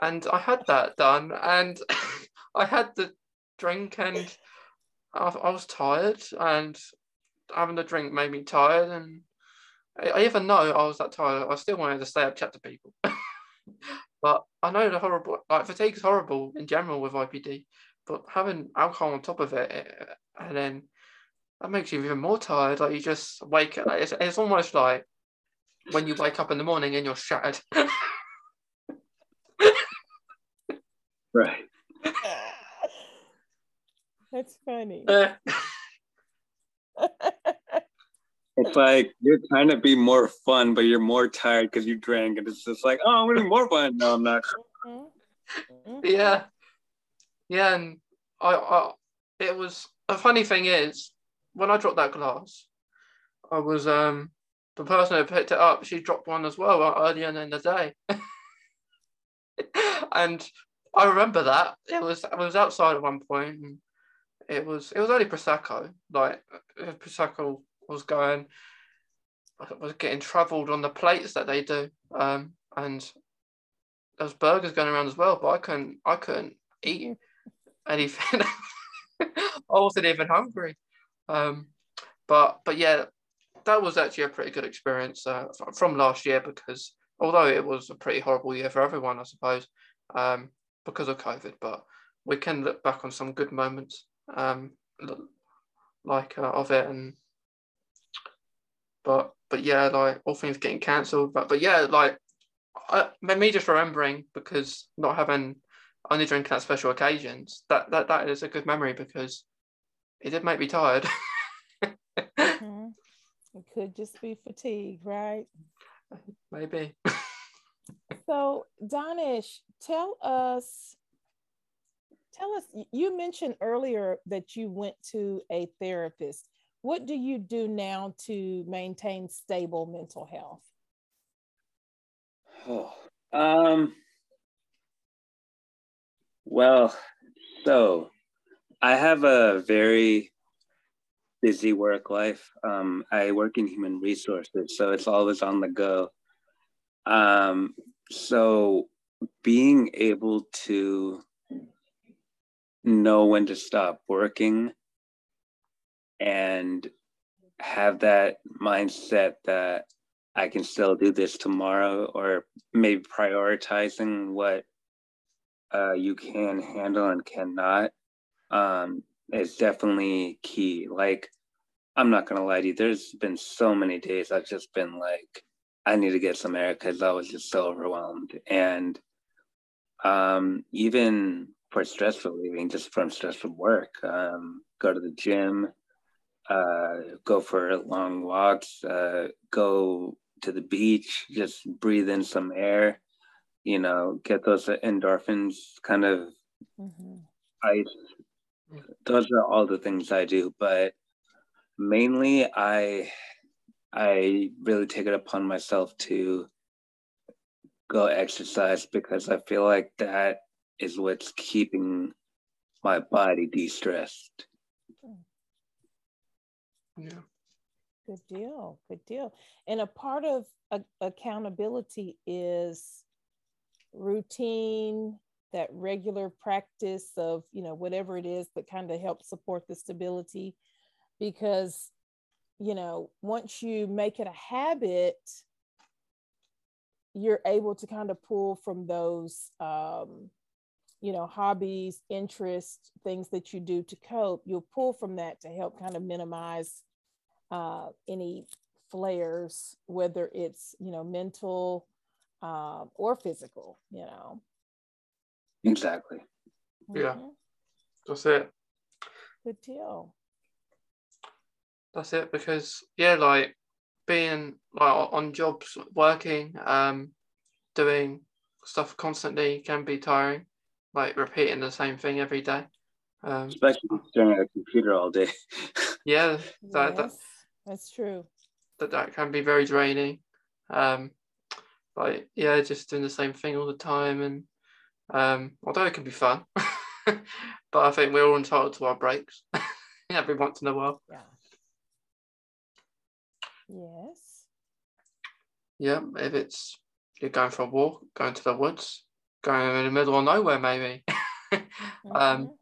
and I had that done, and <laughs> I had the drink, and I, I was tired, and having the drink made me tired, and I, even know I was that tired. I still wanted to stay up, chat to people. <laughs> but I know the horrible, like fatigue is horrible in general with IBD, but having alcohol on top of it, it and then that makes you even more tired. Like you just wake up. It's, it's almost like when you wake up in the morning and you're shattered. <laughs> right. <laughs> That's funny. <laughs> it's like you're trying to be more fun, but you're more tired because you drank, and it's just like, oh, I'm gonna be more fun. No, I'm not. Mm-hmm. Mm-hmm. Yeah, yeah, and I, I, it was a funny thing is when I dropped that glass, I was um the person who picked it up. She dropped one as well earlier in the day, <laughs> and I remember that it was I was outside at one point, and it was it was only prosecco. Like uh, prosecco was going, was getting travelled on the plates that they do, um, and there was burgers going around as well. But I couldn't I couldn't eat anything. <laughs> I wasn't even hungry. Um, but but yeah, that was actually a pretty good experience uh, from last year because although it was a pretty horrible year for everyone, I suppose, um, because of COVID, but we can look back on some good moments um, like uh, of it and but but yeah like all things getting cancelled but but yeah like I, me just remembering because not having only drinking at special occasions that that that is a good memory because it did make me tired. <laughs> mm-hmm. It could just be fatigue, right? Maybe. so, Danish, tell us. Tell us. You mentioned earlier that you went to a therapist. What do you do now to maintain stable mental health? Oh, <sighs> um. Well, so I have a very busy work life. Um, I work in human resources, so it's always on the go. Um, so being able to know when to stop working and have that mindset that I can still do this tomorrow, or maybe prioritizing what uh, you can handle and cannot um, is definitely key. Like, I'm not gonna lie to you, there's been so many days I've just been like, I need to get some air because I was just so overwhelmed. And um, even for stress relieving, just from stress from work, um, go to the gym, uh, go for long walks, uh, go to the beach, just breathe in some air, you know, get those endorphins kind of mm-hmm. ice those are all the things I do, but mainly I I really take it upon myself to go exercise because I feel like that is what's keeping my body de-stressed. Yeah. Good deal. Good deal. And a part of a- accountability is routine, that regular practice of you know whatever it is that kind of helps support the stability. Because you know once you make it a habit you're able to kind of pull from those um, you know hobbies interests things that you do to cope. You'll pull from that to help kind of minimize uh, any flares whether it's you know mental uh, or physical you know Exactly. Yeah. Mm-hmm. That's it. Good deal. That's it because yeah, like being like on jobs, working, um, doing stuff constantly can be tiring. Like repeating the same thing every day. Um, Especially staring at a computer all day. <laughs> yeah, that, yes, that, that's true. That that can be very draining. Um, like yeah, just doing the same thing all the time, and um, although it can be fun, <laughs> but I think we're all entitled to our breaks <laughs> every once in a while. Yeah. Yes. Yeah, if it's you're going for a walk, going to the woods, going in the middle of nowhere, maybe. <laughs> um, Mhm.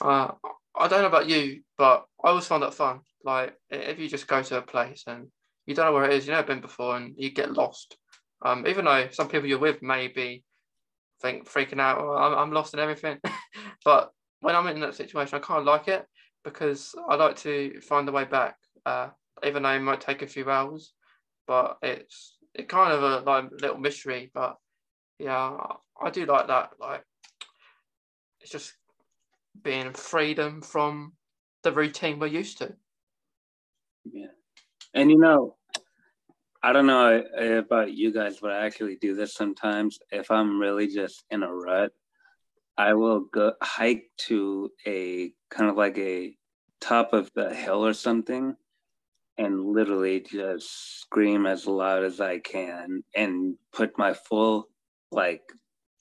uh, I don't know about you, but I always find that fun. Like if you just go to a place and you don't know where it is, you've never been before, and you get lost. Um, even though some people you're with may be think freaking out, oh, I'm, I'm lost in everything. <laughs> but when I'm in that situation, I kind of like it because I like to find the way back. Uh, even though it might take a few hours, but it's it kind of a like little mystery. But yeah, I do like that. Like it's just being freedom from the routine we're used to. Yeah. And you know, I don't know eh, about you guys, but I actually do this sometimes. If I'm really just in a rut, I will go hike to a kind of like a top of the hill or something and literally just scream as loud as I can and put my full like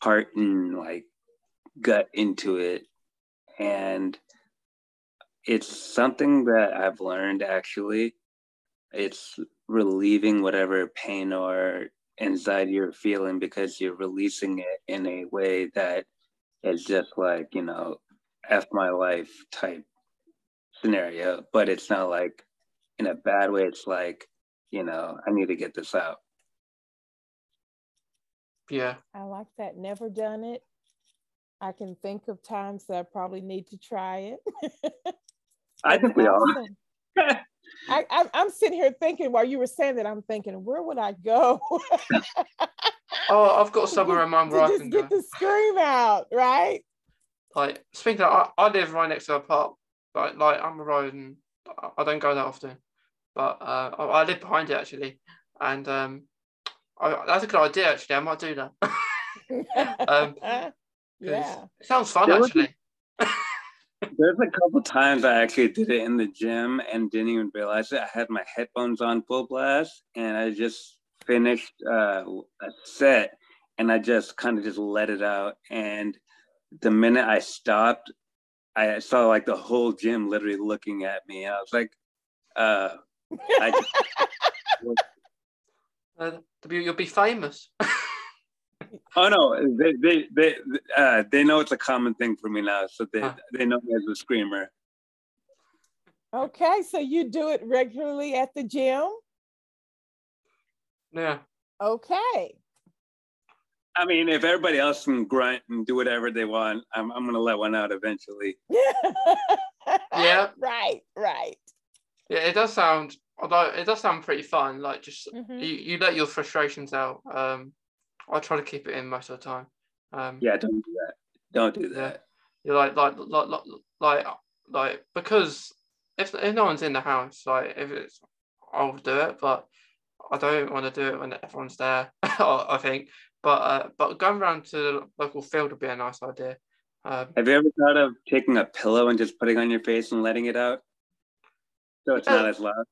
heart and like gut into it. And it's something that I've learned actually. It's relieving whatever pain or anxiety you're feeling because you're releasing it in a way that is just like, you know, F my life type scenario. But it's not like in a bad way. It's like, you know, I need to get this out. Yeah, I like that. Never done it. I can think of times that I probably need to try it. <laughs> I think we all. <laughs> Awesome. I, I, I'm sitting here thinking while you were saying that, I'm thinking, where would I go? <laughs> oh, I've got To somewhere get- in mind <laughs> to where I just can get go. the scream out, right? Like speaking, of, I, I live right next to a park. Like like I'm a road and I- I don't go that often, but uh, I, I live behind it actually, and um, I, that's a good idea actually. I might do that. <laughs> 'Cause yeah. it sounds fun There actually. There's a couple times I actually did it in the gym and didn't even realize it. I had my headphones on full blast and I just finished uh, a set and I just kind of just let it out. And the minute I stopped, I saw like the whole gym literally looking at me. I was like, uh, I just, <laughs> Uh, you'll be famous. <laughs> oh no, they they they uh, they know it's a common thing for me now, so they Huh. they know me as a screamer. Okay, so you do it regularly at the gym? yeah. Okay. I mean, if everybody else can grunt and do whatever they want, I'm I'm gonna let one out eventually. <laughs> Yeah. Right, right. Yeah, it does sound. Although it does sound pretty fun. Like just Mhm. you, you let your frustrations out. Um, I try to keep it in most of the time. Um, Yeah, don't do that. Don't do that. you're like like like like like like because if if no one's in the house, like if it's I'll do it, but I don't want to do it when everyone's there. <laughs> I I think, but uh, but going around to the local field would be a nice idea. Um, Have you ever thought of taking a pillow and just putting it on your face and letting it out? So it's not Yeah. as loud.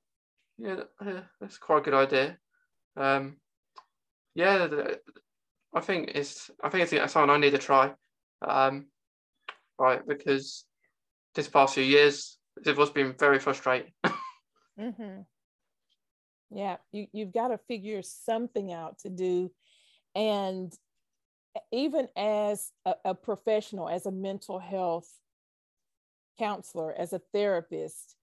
yeah, yeah, that's quite a good idea. Um, yeah, I think it's I think it's something I need to try. Um, right, because this past few years it was been very frustrating. <laughs> mm-hmm. Yeah, you, you've got to figure something out to do. And even as a, a professional, as a mental health counselor, as a therapist,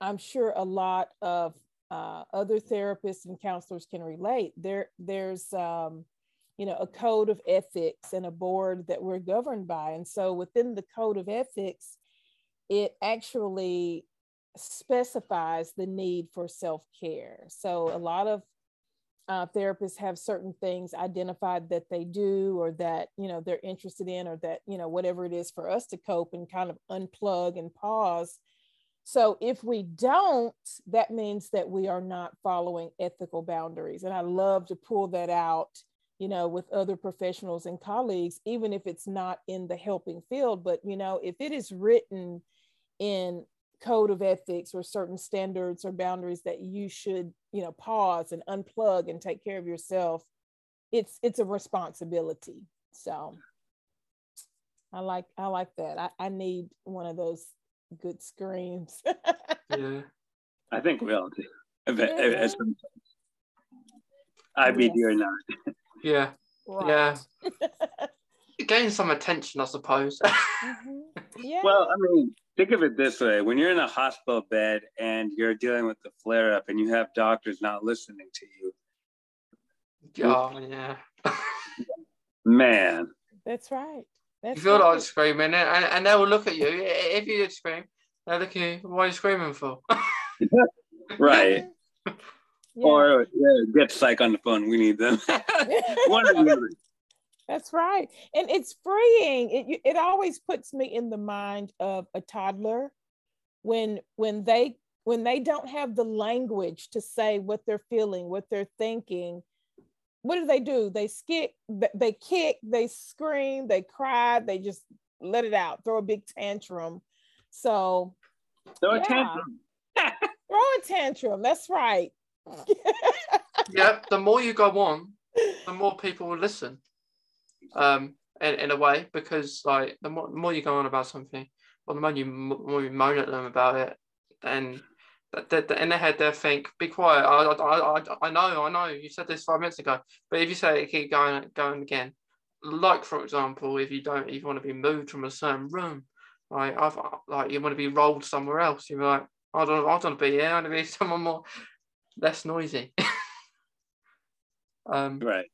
I'm sure a lot of uh, other therapists and counselors can relate. There, there's um, you know, a code of ethics and a board that we're governed by. And so within the code of ethics, it actually specifies the need for self care. So a lot of uh, therapists have certain things identified that they do or that you know they're interested in or that you know whatever it is for us to cope and kind of unplug and pause so if we don't that means that we are not following ethical boundaries and i love to pull that out you know with other professionals and colleagues even if it's not in the helping field but you know if it is written in code of ethics or certain standards or boundaries that you should you know pause and unplug and take care of yourself it's it's a responsibility. So i like i like that. I, I need one of those good screams yeah <laughs> I think we all do. As IBD yes. or not. Yeah. Right. Yeah. <laughs> Gain some attention, I suppose. mm-hmm. <laughs> Yeah. Well, I mean, think of it this way: when you're in a hospital bed and you're dealing with the flare up, and you have doctors not listening to you. Oh yeah. Man. That's right. That's you feel like screaming, and, and they will look at you. If you did scream, they'll look at you. What are you screaming for? <laughs> right. <laughs> Yeah. Or yeah, get psych on the phone. We need them. <laughs> One or the other. That's right. And it's freeing. It, it always puts me in the mind of a toddler when when they when they don't have the language to say what they're feeling, what they're thinking. What do they do? They skip, they kick, they scream, they cry, they just let it out, throw a big tantrum. So throw yeah. a tantrum. <laughs> throw a tantrum. That's right. <laughs> yep. The more you go on, the more people will listen um, in, in a way, because like the more, the more you go on about something, or the more you, more you moan at them about it, then that, in their head they'll think, "Be quiet." I, I, I, I know, I know. You said this five minutes ago, but if you say it, keep going, going again. Like for example, if you don't if you want to be moved from a certain room, right? I've, like you want to be rolled somewhere else. You're like, I don't, I don't want to be here. I want to be <laughs> someone more less noisy. <laughs> um, right.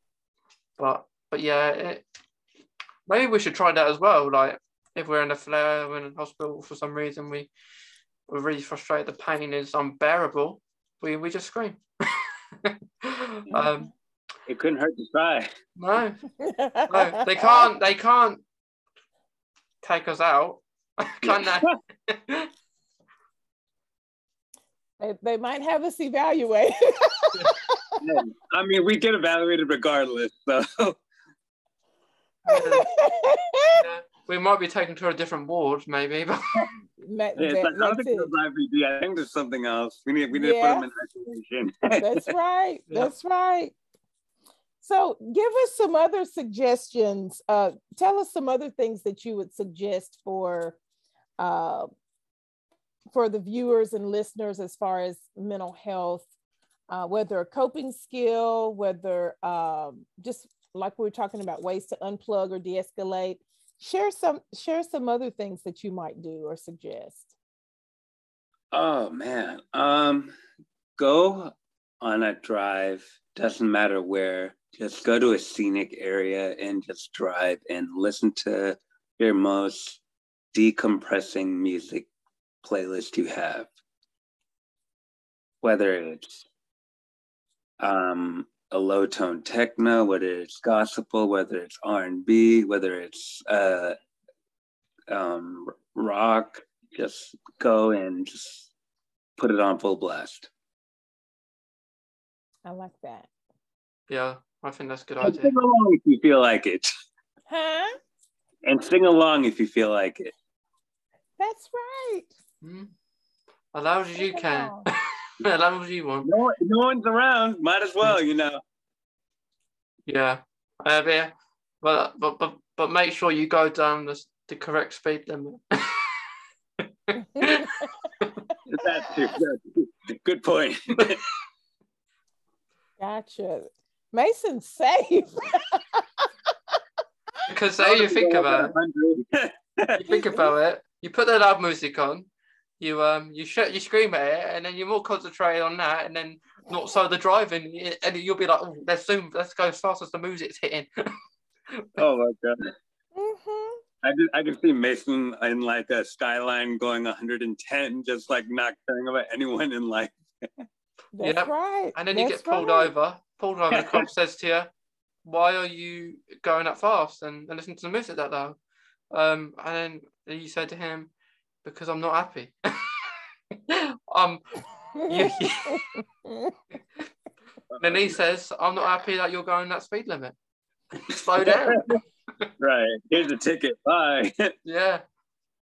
But but yeah, it, maybe we should try that as well. Like if we're in a flare, we're in hospital for some reason, we we're really frustrated, the pain is unbearable. We we just scream. <laughs> um, it couldn't hurt to try. No, no, they can't. They can't take us out, <laughs> can they? <laughs> they, they might have us evaluated. I mean, we get evaluated regardless, so yeah, we might be taken to a different ward, maybe. But <laughs> yeah, like, I don't think it. IBD. I think there's something else. We need we need yeah. to put them in isolation. <laughs> That's right. <laughs> Yeah. That's right. So, give us some other suggestions. Uh, tell us some other things that you would suggest for uh, for the viewers and listeners as far as mental health, uh, whether a coping skill, whether um, just like we were talking about ways to unplug or de-escalate share some share some other things that you might do or suggest. Oh man. Um go on a drive doesn't matter where just go to a scenic area and just drive and listen to your most decompressing music playlist you have. Whether it's um a low tone techno, whether it's gospel, whether it's R and B, whether it's uh, um, rock, just go and just put it on full blast. I like that. Yeah, I think that's a good and idea. Sing along if you feel like it. Huh? And sing along if you feel like it. That's right. Mm. As loud as you can. <laughs> as loud as you want. No, no one's around. Might as well, you know. Yeah, uh, yeah, but but but but make sure you go down the, the correct speed limit. <laughs> That's too good Good point. <laughs> gotcha. Mason's safe. because say you think about it, <laughs> you think about it, you put the loud music on, you um you sh- you scream at it, and then you're more concentrated on that, and then not so the driving, and you'll be like, oh, let's zoom, let's go as fast as the music's hitting. <laughs> oh my god. Mm-hmm. I, can, I can see Mason in like a skyline going 110, just like not caring about anyone in life. <laughs> That's yep. right. And then That's you get pulled right. over. Pulled over. The cop <laughs> says to you, "Why are you going that fast and, and listening to the music that loud?" Um, and then you said to him, "Because I'm not happy." <laughs> um, you, <laughs> then <laughs> he says, I'm not happy that you're going that speed limit. Slow down. right. Here's a ticket. Bye. yeah.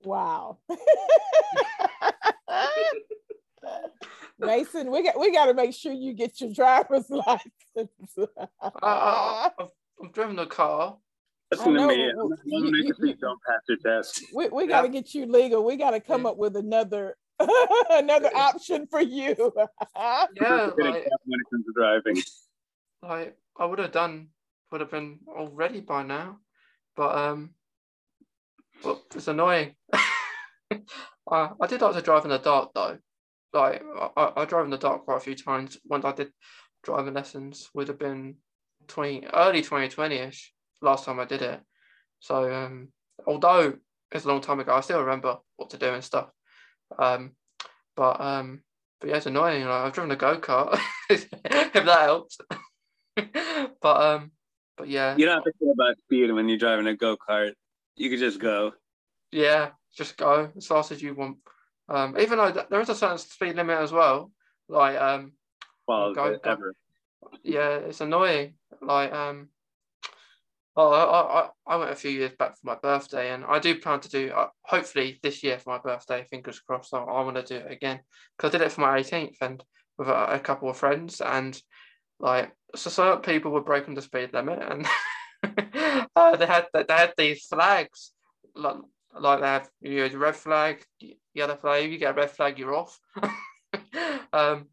Wow. Mason, we got we got to make sure you get your driver's license. I, I, I've driven a car. That's gonna be it. I'm gonna make a don't pass your test. We, we got to get you legal. We got to come yeah. up with another <laughs> another option for you. <laughs> yeah, like, when it comes to driving. Like I would have done, would have been already by now, but um, but it's annoying. <laughs> I I did like to drive in the dark though. Like I, I drove in the dark quite a few times. When I did driving lessons, would have been 20 early 2020ish last time I did it. So um, although it's a long time ago, I still remember what to do and stuff. Um, but um, but yeah, it's annoying. Like, I've driven a go kart. <laughs> if that helps. <laughs> but um, but yeah. You don't have to care about speed when you're driving a go kart. You could just go. Yeah, just go as fast as you want. Um, even though there is a certain speed limit as well. Like um, well, go, ever. Yeah, it's annoying. Like um, Oh, I, I, I went a few years back for my birthday, and I do plan to do uh, hopefully this year for my birthday. Fingers crossed. I, I want to do it again because I did it for my 18th and with a, a couple of friends, and like so certain people were breaking the speed limit, and <laughs> uh, they had they had these flags like like they have you know, red flag, yellow flag. You get a red flag, you're off. <laughs> um,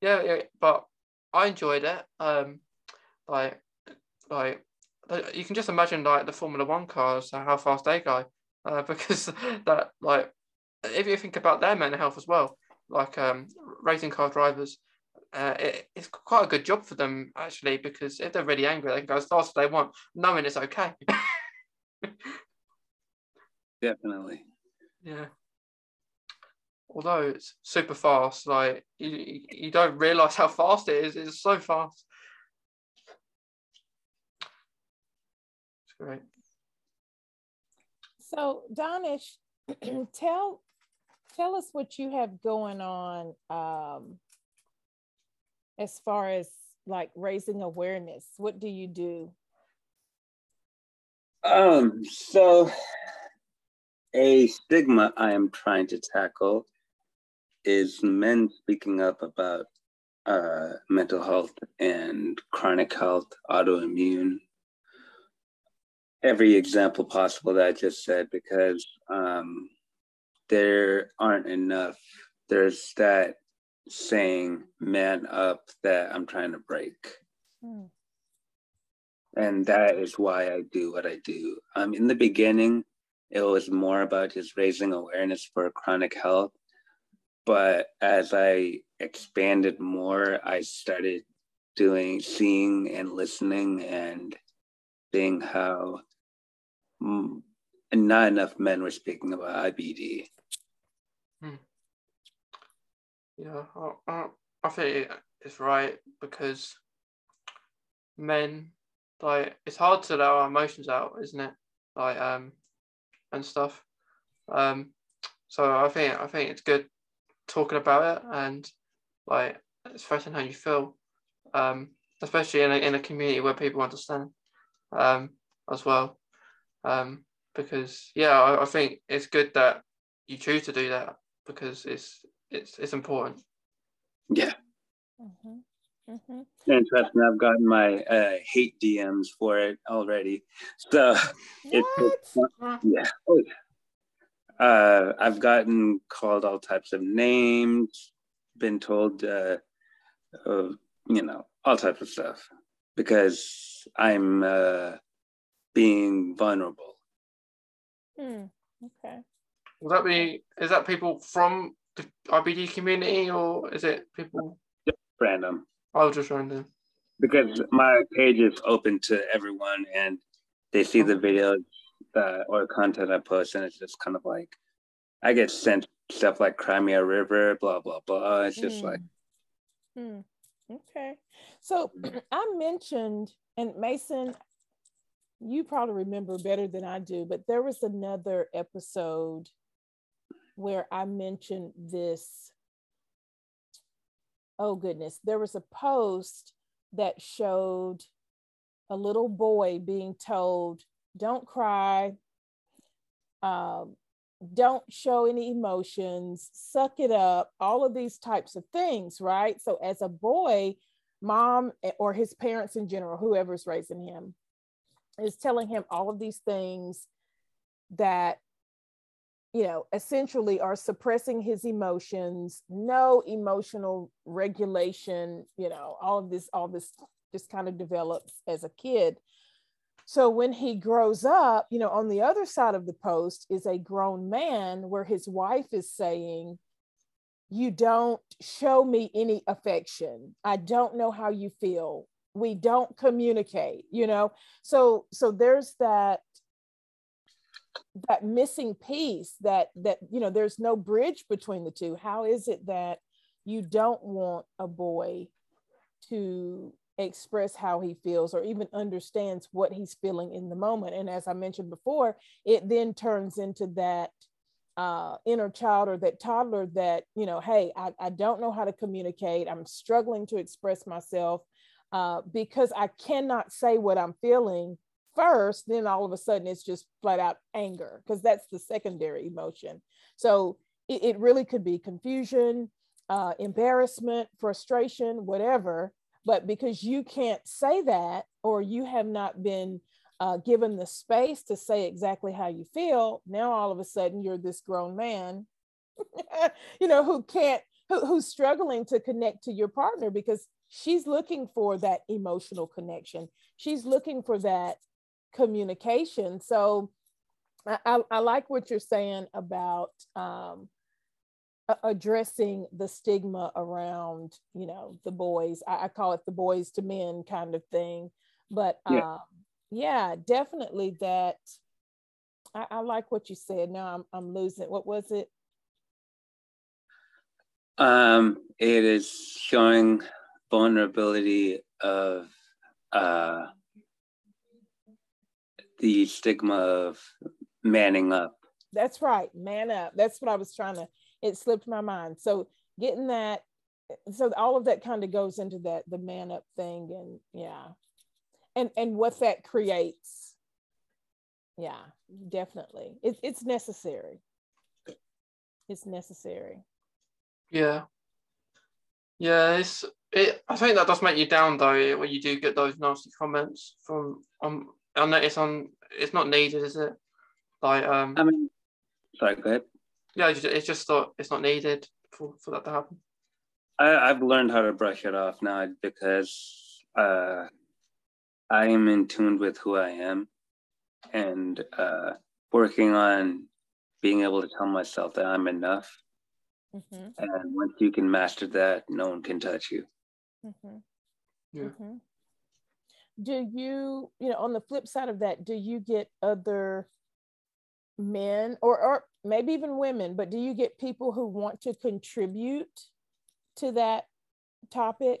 yeah, yeah, but I enjoyed it. Um, like like you can just imagine like the Formula One cars, how fast they go, uh, <laughs> because that like if you think about their mental health as well, like um, racing car drivers, uh, it, it's quite a good job for them actually because if they're really angry, they can go as fast as they want, knowing it's okay. <laughs> Definitely. Yeah. Although it's super fast, like you, you don't realize how fast it is. It's so fast. Right. So, Donish, <clears throat> tell tell us what you have going on um, as far as like raising awareness. What do you do? Um, so a stigma I am trying to tackle is men speaking up about uh, mental health and chronic health, autoimmune, every example possible that I just said because um, there aren't enough. There's that saying, man up, that I'm trying to break. Mm. And that is why I do what I do. Um, in the beginning, it was more about just raising awareness for chronic health. But as I expanded more, I started doing, seeing and listening and seeing how Mm, and not enough men were speaking about IBD. Hmm. Yeah, I, I think it's right because men, like, it's hard to let our emotions out, isn't it? Like, um, and stuff. Um, so I think I think it's good talking about it and like expressing how you feel, um, especially in a, in a community where people understand, um, as well um, because yeah, I, I, think it's good that you choose to do that because it's it's it's important. Yeah. Mm-hmm. Mm-hmm. And trust me, I've gotten my uh, hate DMs for it already. So <laughs> it's, it's yeah. Oh, yeah. Uh, I've gotten called all types of names, been told, uh, uh, you know, all types of stuff because I'm uh, being vulnerable. Hmm. Okay. Will that be? Is that people from the IBD community, or is it people? Just random. Oh, just random. Because my page is open to everyone, and they see the videos uh, or content I post, and it's just kind of like I get sent stuff like Cry Me a River, blah blah blah. It's just like. Hmm. Okay. So <clears throat> I mentioned, and Mason, you probably remember better than I do, but there was another episode where I mentioned this. Oh, goodness. There was a post that showed a little boy being told, Don't cry. Um, don't show any emotions, suck it up, all of these types of things, right? So as a boy, mom eh, or his parents in general, whoever's raising him, is telling him all of these things that you know essentially are suppressing his emotions no emotional regulation you know all of this all this just kind of develops as a kid. So when he grows up you know on the other side of the post is a grown man where his wife is saying you don't show me any affection. I don't know how you feel we don't communicate you know? So so there's that that missing piece that that you know there's no bridge between the two. How is it that you don't want a boy to express how he feels or even understands what he's feeling in the moment? And as i mentioned before it then turns into that uh, inner child or that toddler that you know hey I, I don't know how to communicate. I'm struggling to express myself uh, because i cannot say what i'm feeling first, then all of a sudden it's just flat out anger because that's the secondary emotion. So it, it really could be confusion, uh, embarrassment, frustration, whatever. But because you can't say that or you have not been uh, given the space to say exactly how you feel, now all of a sudden you're this grown man, <laughs> you know, who can't, who, who's struggling to connect to your partner because she's looking for that emotional connection. She's looking for that communication. So I, I, I like what you're saying about um, addressing the stigma around, you know, the boys. I, I, call it the boys to men kind of thing. But yeah, um, yeah definitely that. I, I like what you said. Now I'm, I'm losing. What was it? Um, it is showing vulnerability of uh, the stigma of manning up. That's right, man up. That's what I was trying to. It slipped my mind. So getting that, so all of that kind of goes into that the man up thing, and yeah, and and what that creates. Yeah, definitely. It's it's necessary. It's necessary. Yeah. Yeah, it's it. I think that does make you down though when you do get those nasty comments from um I know it's on. It's not needed, is it? Like, um. I mean, sorry, go ahead. Yeah, it's just thought it's not needed for, for that to happen. I, I've learned how to brush it off now because uh, I am in tune with who I am, and uh, working on being able to tell myself that I'm enough. Mm-hmm. And once you can master that, no one can touch you. Mm-hmm. Yeah. Mm-hmm do you you know on the flip side of that do you get other men or or maybe even women but do you get people who want to contribute to that topic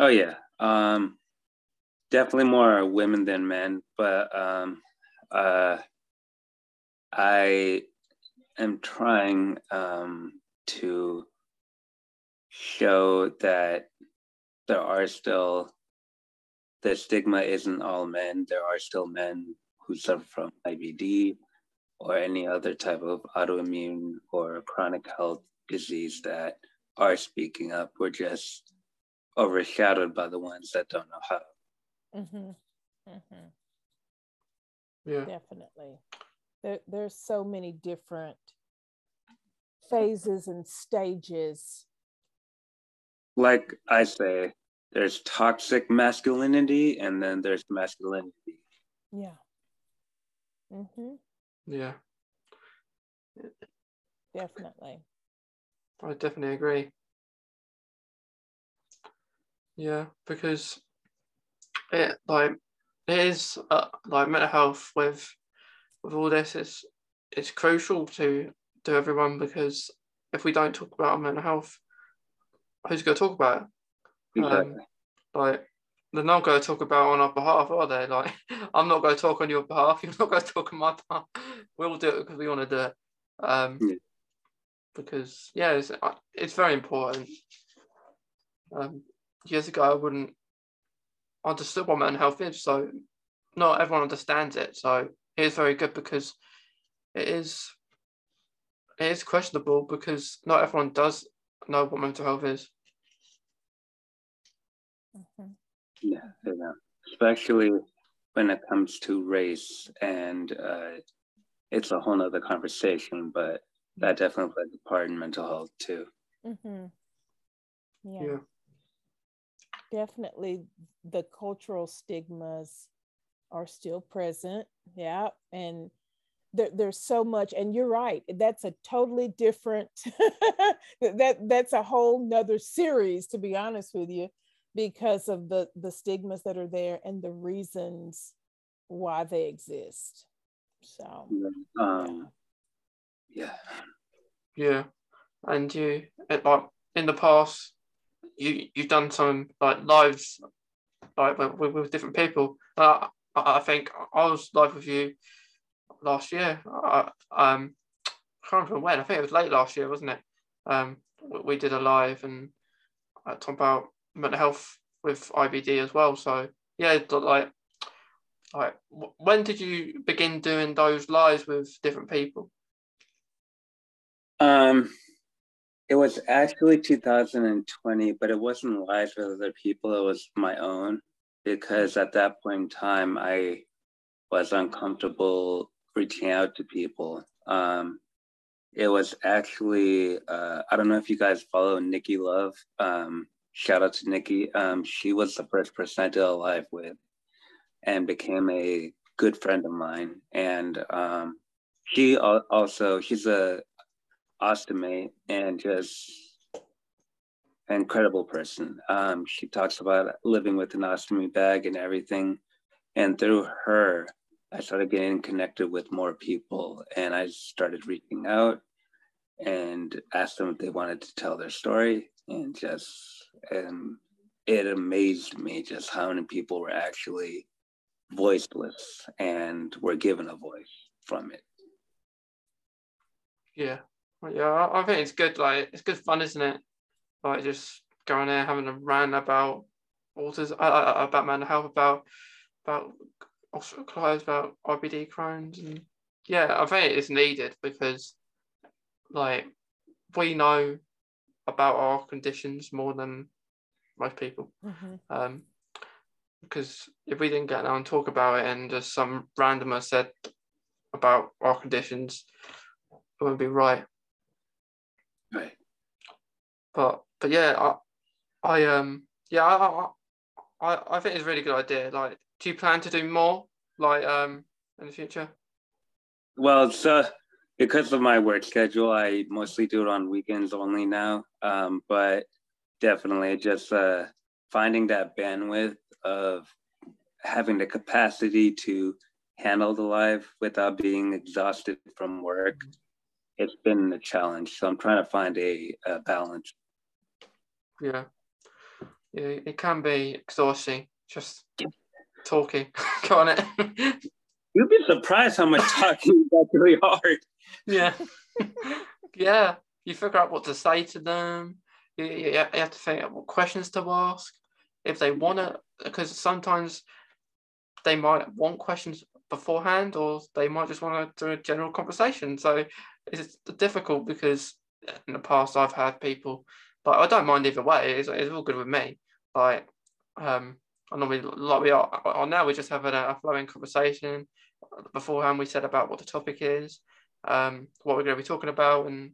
oh yeah um definitely more women than men but um uh i am trying um to show that there are still the stigma isn't all men. There are still men who suffer from IBD or any other type of autoimmune or chronic health disease that are speaking up. We're just overshadowed by the ones that don't know how. Mm-hmm. Mm-hmm. Yeah, definitely. There, there's so many different phases and stages. Like I say, there's toxic masculinity and then there's masculinity. Yeah. Mm-hmm. Yeah. Definitely. I definitely agree. Yeah, because it like it is uh, like mental health with with all this is it's crucial to to everyone because if we don't talk about our mental health, who's going to talk about it? Exactly. Um, like they're not going to talk about on our behalf, are they? Like <laughs> I'm not going to talk on your behalf. <laughs> You're not going to talk on my behalf. We'll do it because we want to do it. Um, yeah. Because yeah, it's uh, it's very important. Um, years ago, I wouldn't understood what mental health is, so not everyone understands it. So it is very good because it is it is questionable because not everyone does know what mental health is. Mm-hmm. Yeah, yeah, especially when it comes to race, and uh, it's a whole nother conversation. But that definitely plays a part in mental health too. Mm-hmm. Yeah. yeah. Definitely, the cultural stigmas are still present. Yeah, and there, there's so much and you're right that's a totally different <laughs> that that's a whole nother series to be honest with you because of the the stigmas that are there and the reasons why they exist. So um, yeah. Yeah and you like in the past you you've done some like lives like with, with different people. Uh, I think I was live with you last year. I, um, I can't remember when. I think it was late last year, wasn't it? Um, we did a live and uh, talk about mental health with IBD as well. So yeah, like, like when did you begin doing those lives with different people? Um, it was actually 2020, but it wasn't live with other people. It was my own because at that point in time, I was uncomfortable reaching out to people. Um, it was actually uh, I don't know if you guys follow Nikki Love. Um, shout out to Nikki. Um, she was the first person I did a live with, and became a good friend of mine. And um, she also she's a ostomate and just an incredible person. Um, she talks about living with an ostomy bag and everything. And through her, I started getting connected with more people and I started reaching out and asked them if they wanted to tell their story and just and it amazed me just how many people were actually voiceless and were given a voice from it. Yeah. Yeah, I think it's good. Like it's good fun, isn't it? Like just going there having a rant about autism, uh, uh about mental health, about about osteoarthritis, about IBD Crohn's, and yeah, I think it is needed because like we know about our conditions more than most people. Mm-hmm. Um, because if we didn't get out and talk about it, and just some randomer said about our conditions, it wouldn't be right. Right. But but yeah, I I um yeah I I I think it's a really good idea. Like do you plan to do more like um in the future? Well, so because of my work schedule, I mostly do it on weekends only now. Um, but definitely just uh, finding that bandwidth of having the capacity to handle the live without being exhausted from work. It's been a challenge. So I'm trying to find a, a balance. Yeah. Yeah, it can be exhausting. Just talking. <laughs> Go on it. You'd be surprised how much talking is actually hard. Yeah. yeah. You figure out what to say to them. You, you have to think what questions to ask. If they want to, because sometimes they might want questions beforehand or they might just want to do a general conversation. So it's difficult because in the past I've had people, but I don't mind either way. It's, it's all good with me. Like, um, normally like we are, are now we're just having a, a flowing conversation. Beforehand, we said about what the topic is, um, what we're going to be talking about, and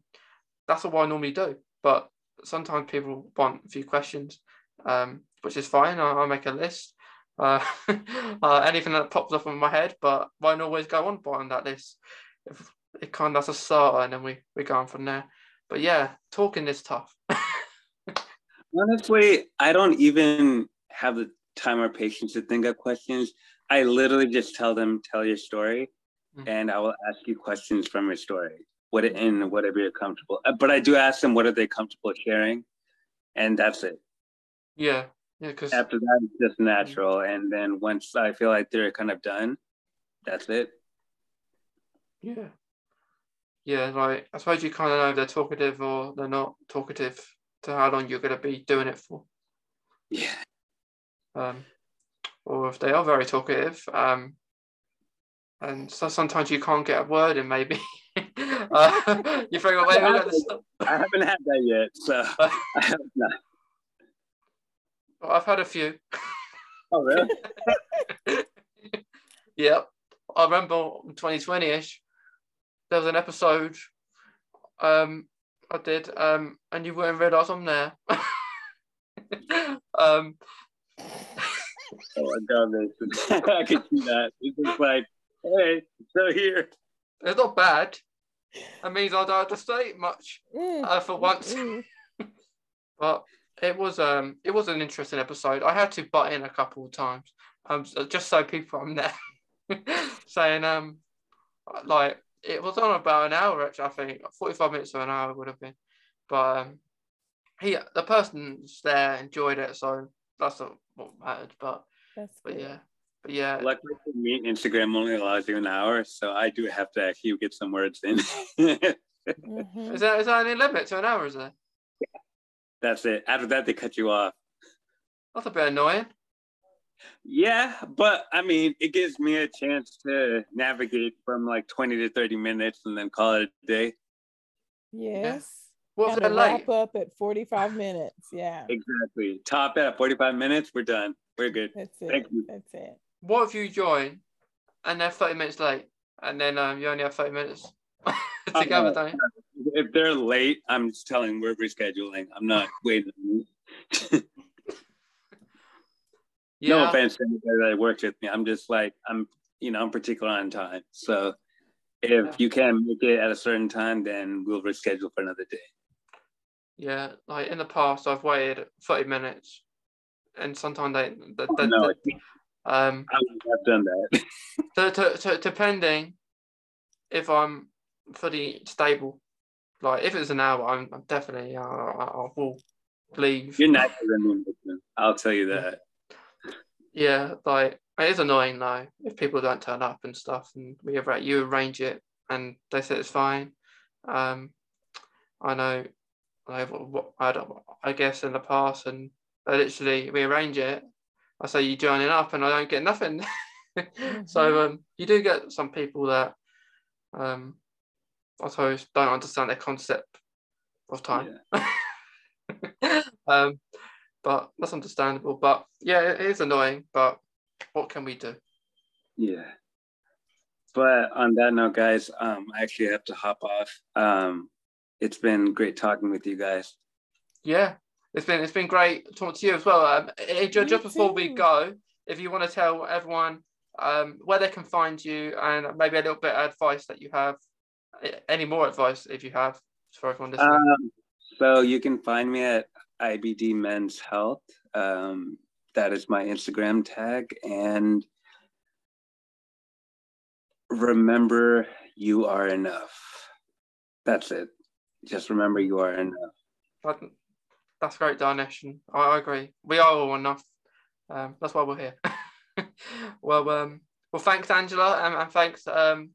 that's what I normally do. But sometimes people want a few questions, um, which is fine. I, will make a list. Uh, <laughs> uh, anything that pops up in my head, but won't always go on on that list. If it kind of that's a start, and then we we go on from there. But yeah, talking is tough. <laughs> Honestly, I don't even have the time or patience to think of questions. I literally just tell them, tell your story, mm-hmm. and I will ask you questions from your story. What in whatever you're comfortable. Uh, but I do ask them what are they comfortable sharing, and that's it. Yeah, yeah. Because after that, it's just natural, and then once I feel like they're kind of done, that's it. Yeah. Yeah, like I suppose you kind of know they're talkative or they're not talkative to how long you're going to be doing it for. Yeah um, or if they are very talkative, um, and so sometimes you can't get a word in maybe <laughs> uh, <laughs> you think, wait, wait, wait, I haven't had that yet, so <laughs> I. Well, I've had a few. Oh, really? Yep. I remember 2020-ish, there was an episode um I did, um, and you weren't realise I'm there. um Oh my god, Mason. I can see that. It's just like, hey, still here. it's not bad. That means I don't have to say much Mm, uh, for once. mm. <laughs> But it was um it was an interesting episode. I had to butt in a couple of times, um, just so people I'm there, <laughs> saying um, like it was on about an hour. Actually, I think forty five minutes or an hour would have been, but um, he the person's there enjoyed it, so that's not what mattered. But That's but good. yeah, but yeah, Luckily for me, Instagram only allows you an hour, so I do have to actually get some words in. Mhm. is there is there any limit to an hour? Is there? <laughs> That's it. After that, they cut you off. That's a bit annoying. Yeah, but I mean, it gives me a chance to navigate from like 20 to 30 minutes and then call it a day. Yes. What if And they're to late? wrap up at 45 minutes. Yeah. Exactly. Top at 45 minutes, we're done. We're good. That's it. Thank you. That's it. What if you join and they're 30 minutes late and then um, you only have 30 minutes together, don't you? If they're late, I'm just telling we're rescheduling. I'm not <laughs> waiting. yeah. No offense to anybody that works with me. I'm just like, I'm, you know, I'm particular on time. So if Yeah. you can't make it at a certain time, then we'll reschedule for another day. Yeah, like in the past, I've waited 30 minutes and sometimes they, they, they, no, they- um, I've done that. to, to, to, depending if I'm fully stable. Like if it's an hour, I'm, I'm definitely, uh, I, I will leave. You're nicer than me, I'll tell you that. Yeah, like it is annoying though if people don't turn up and stuff, and we arra- you arrange it and they say it's fine. Um, I know, I what I, guess in the past, and I literally rearrange it. I say you joining up, and I don't get nothing. <laughs> so um, you do get some people that um, I suppose don't understand the concept of time. Yeah. <laughs> um, but that's understandable. But yeah, it is annoying. But what can we do? Yeah. But on that note, guys, um, I actually have to hop off. Um, it's been great talking with you guys. Yeah, it's been it's been great talking to you as well. Um, Adrian, just before we go, if you want to tell everyone um, where they can find you and maybe a little bit of advice that you have, any more advice if you have for everyone listening. Um, so you can find me at IBD Men's Health. Um, that is my Instagram tag. And remember, you are enough. That's it. Just remember, you are enough. That, that's great, and I, I agree. We are all enough. Um, that's why we're here. <laughs> well, um, well, thanks, Angela, and, and thanks, um,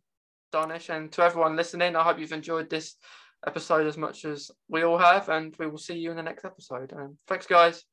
Darnish, and to everyone listening. I hope you've enjoyed this episode as much as we all have, and we will see you in the next episode. Um, thanks, guys.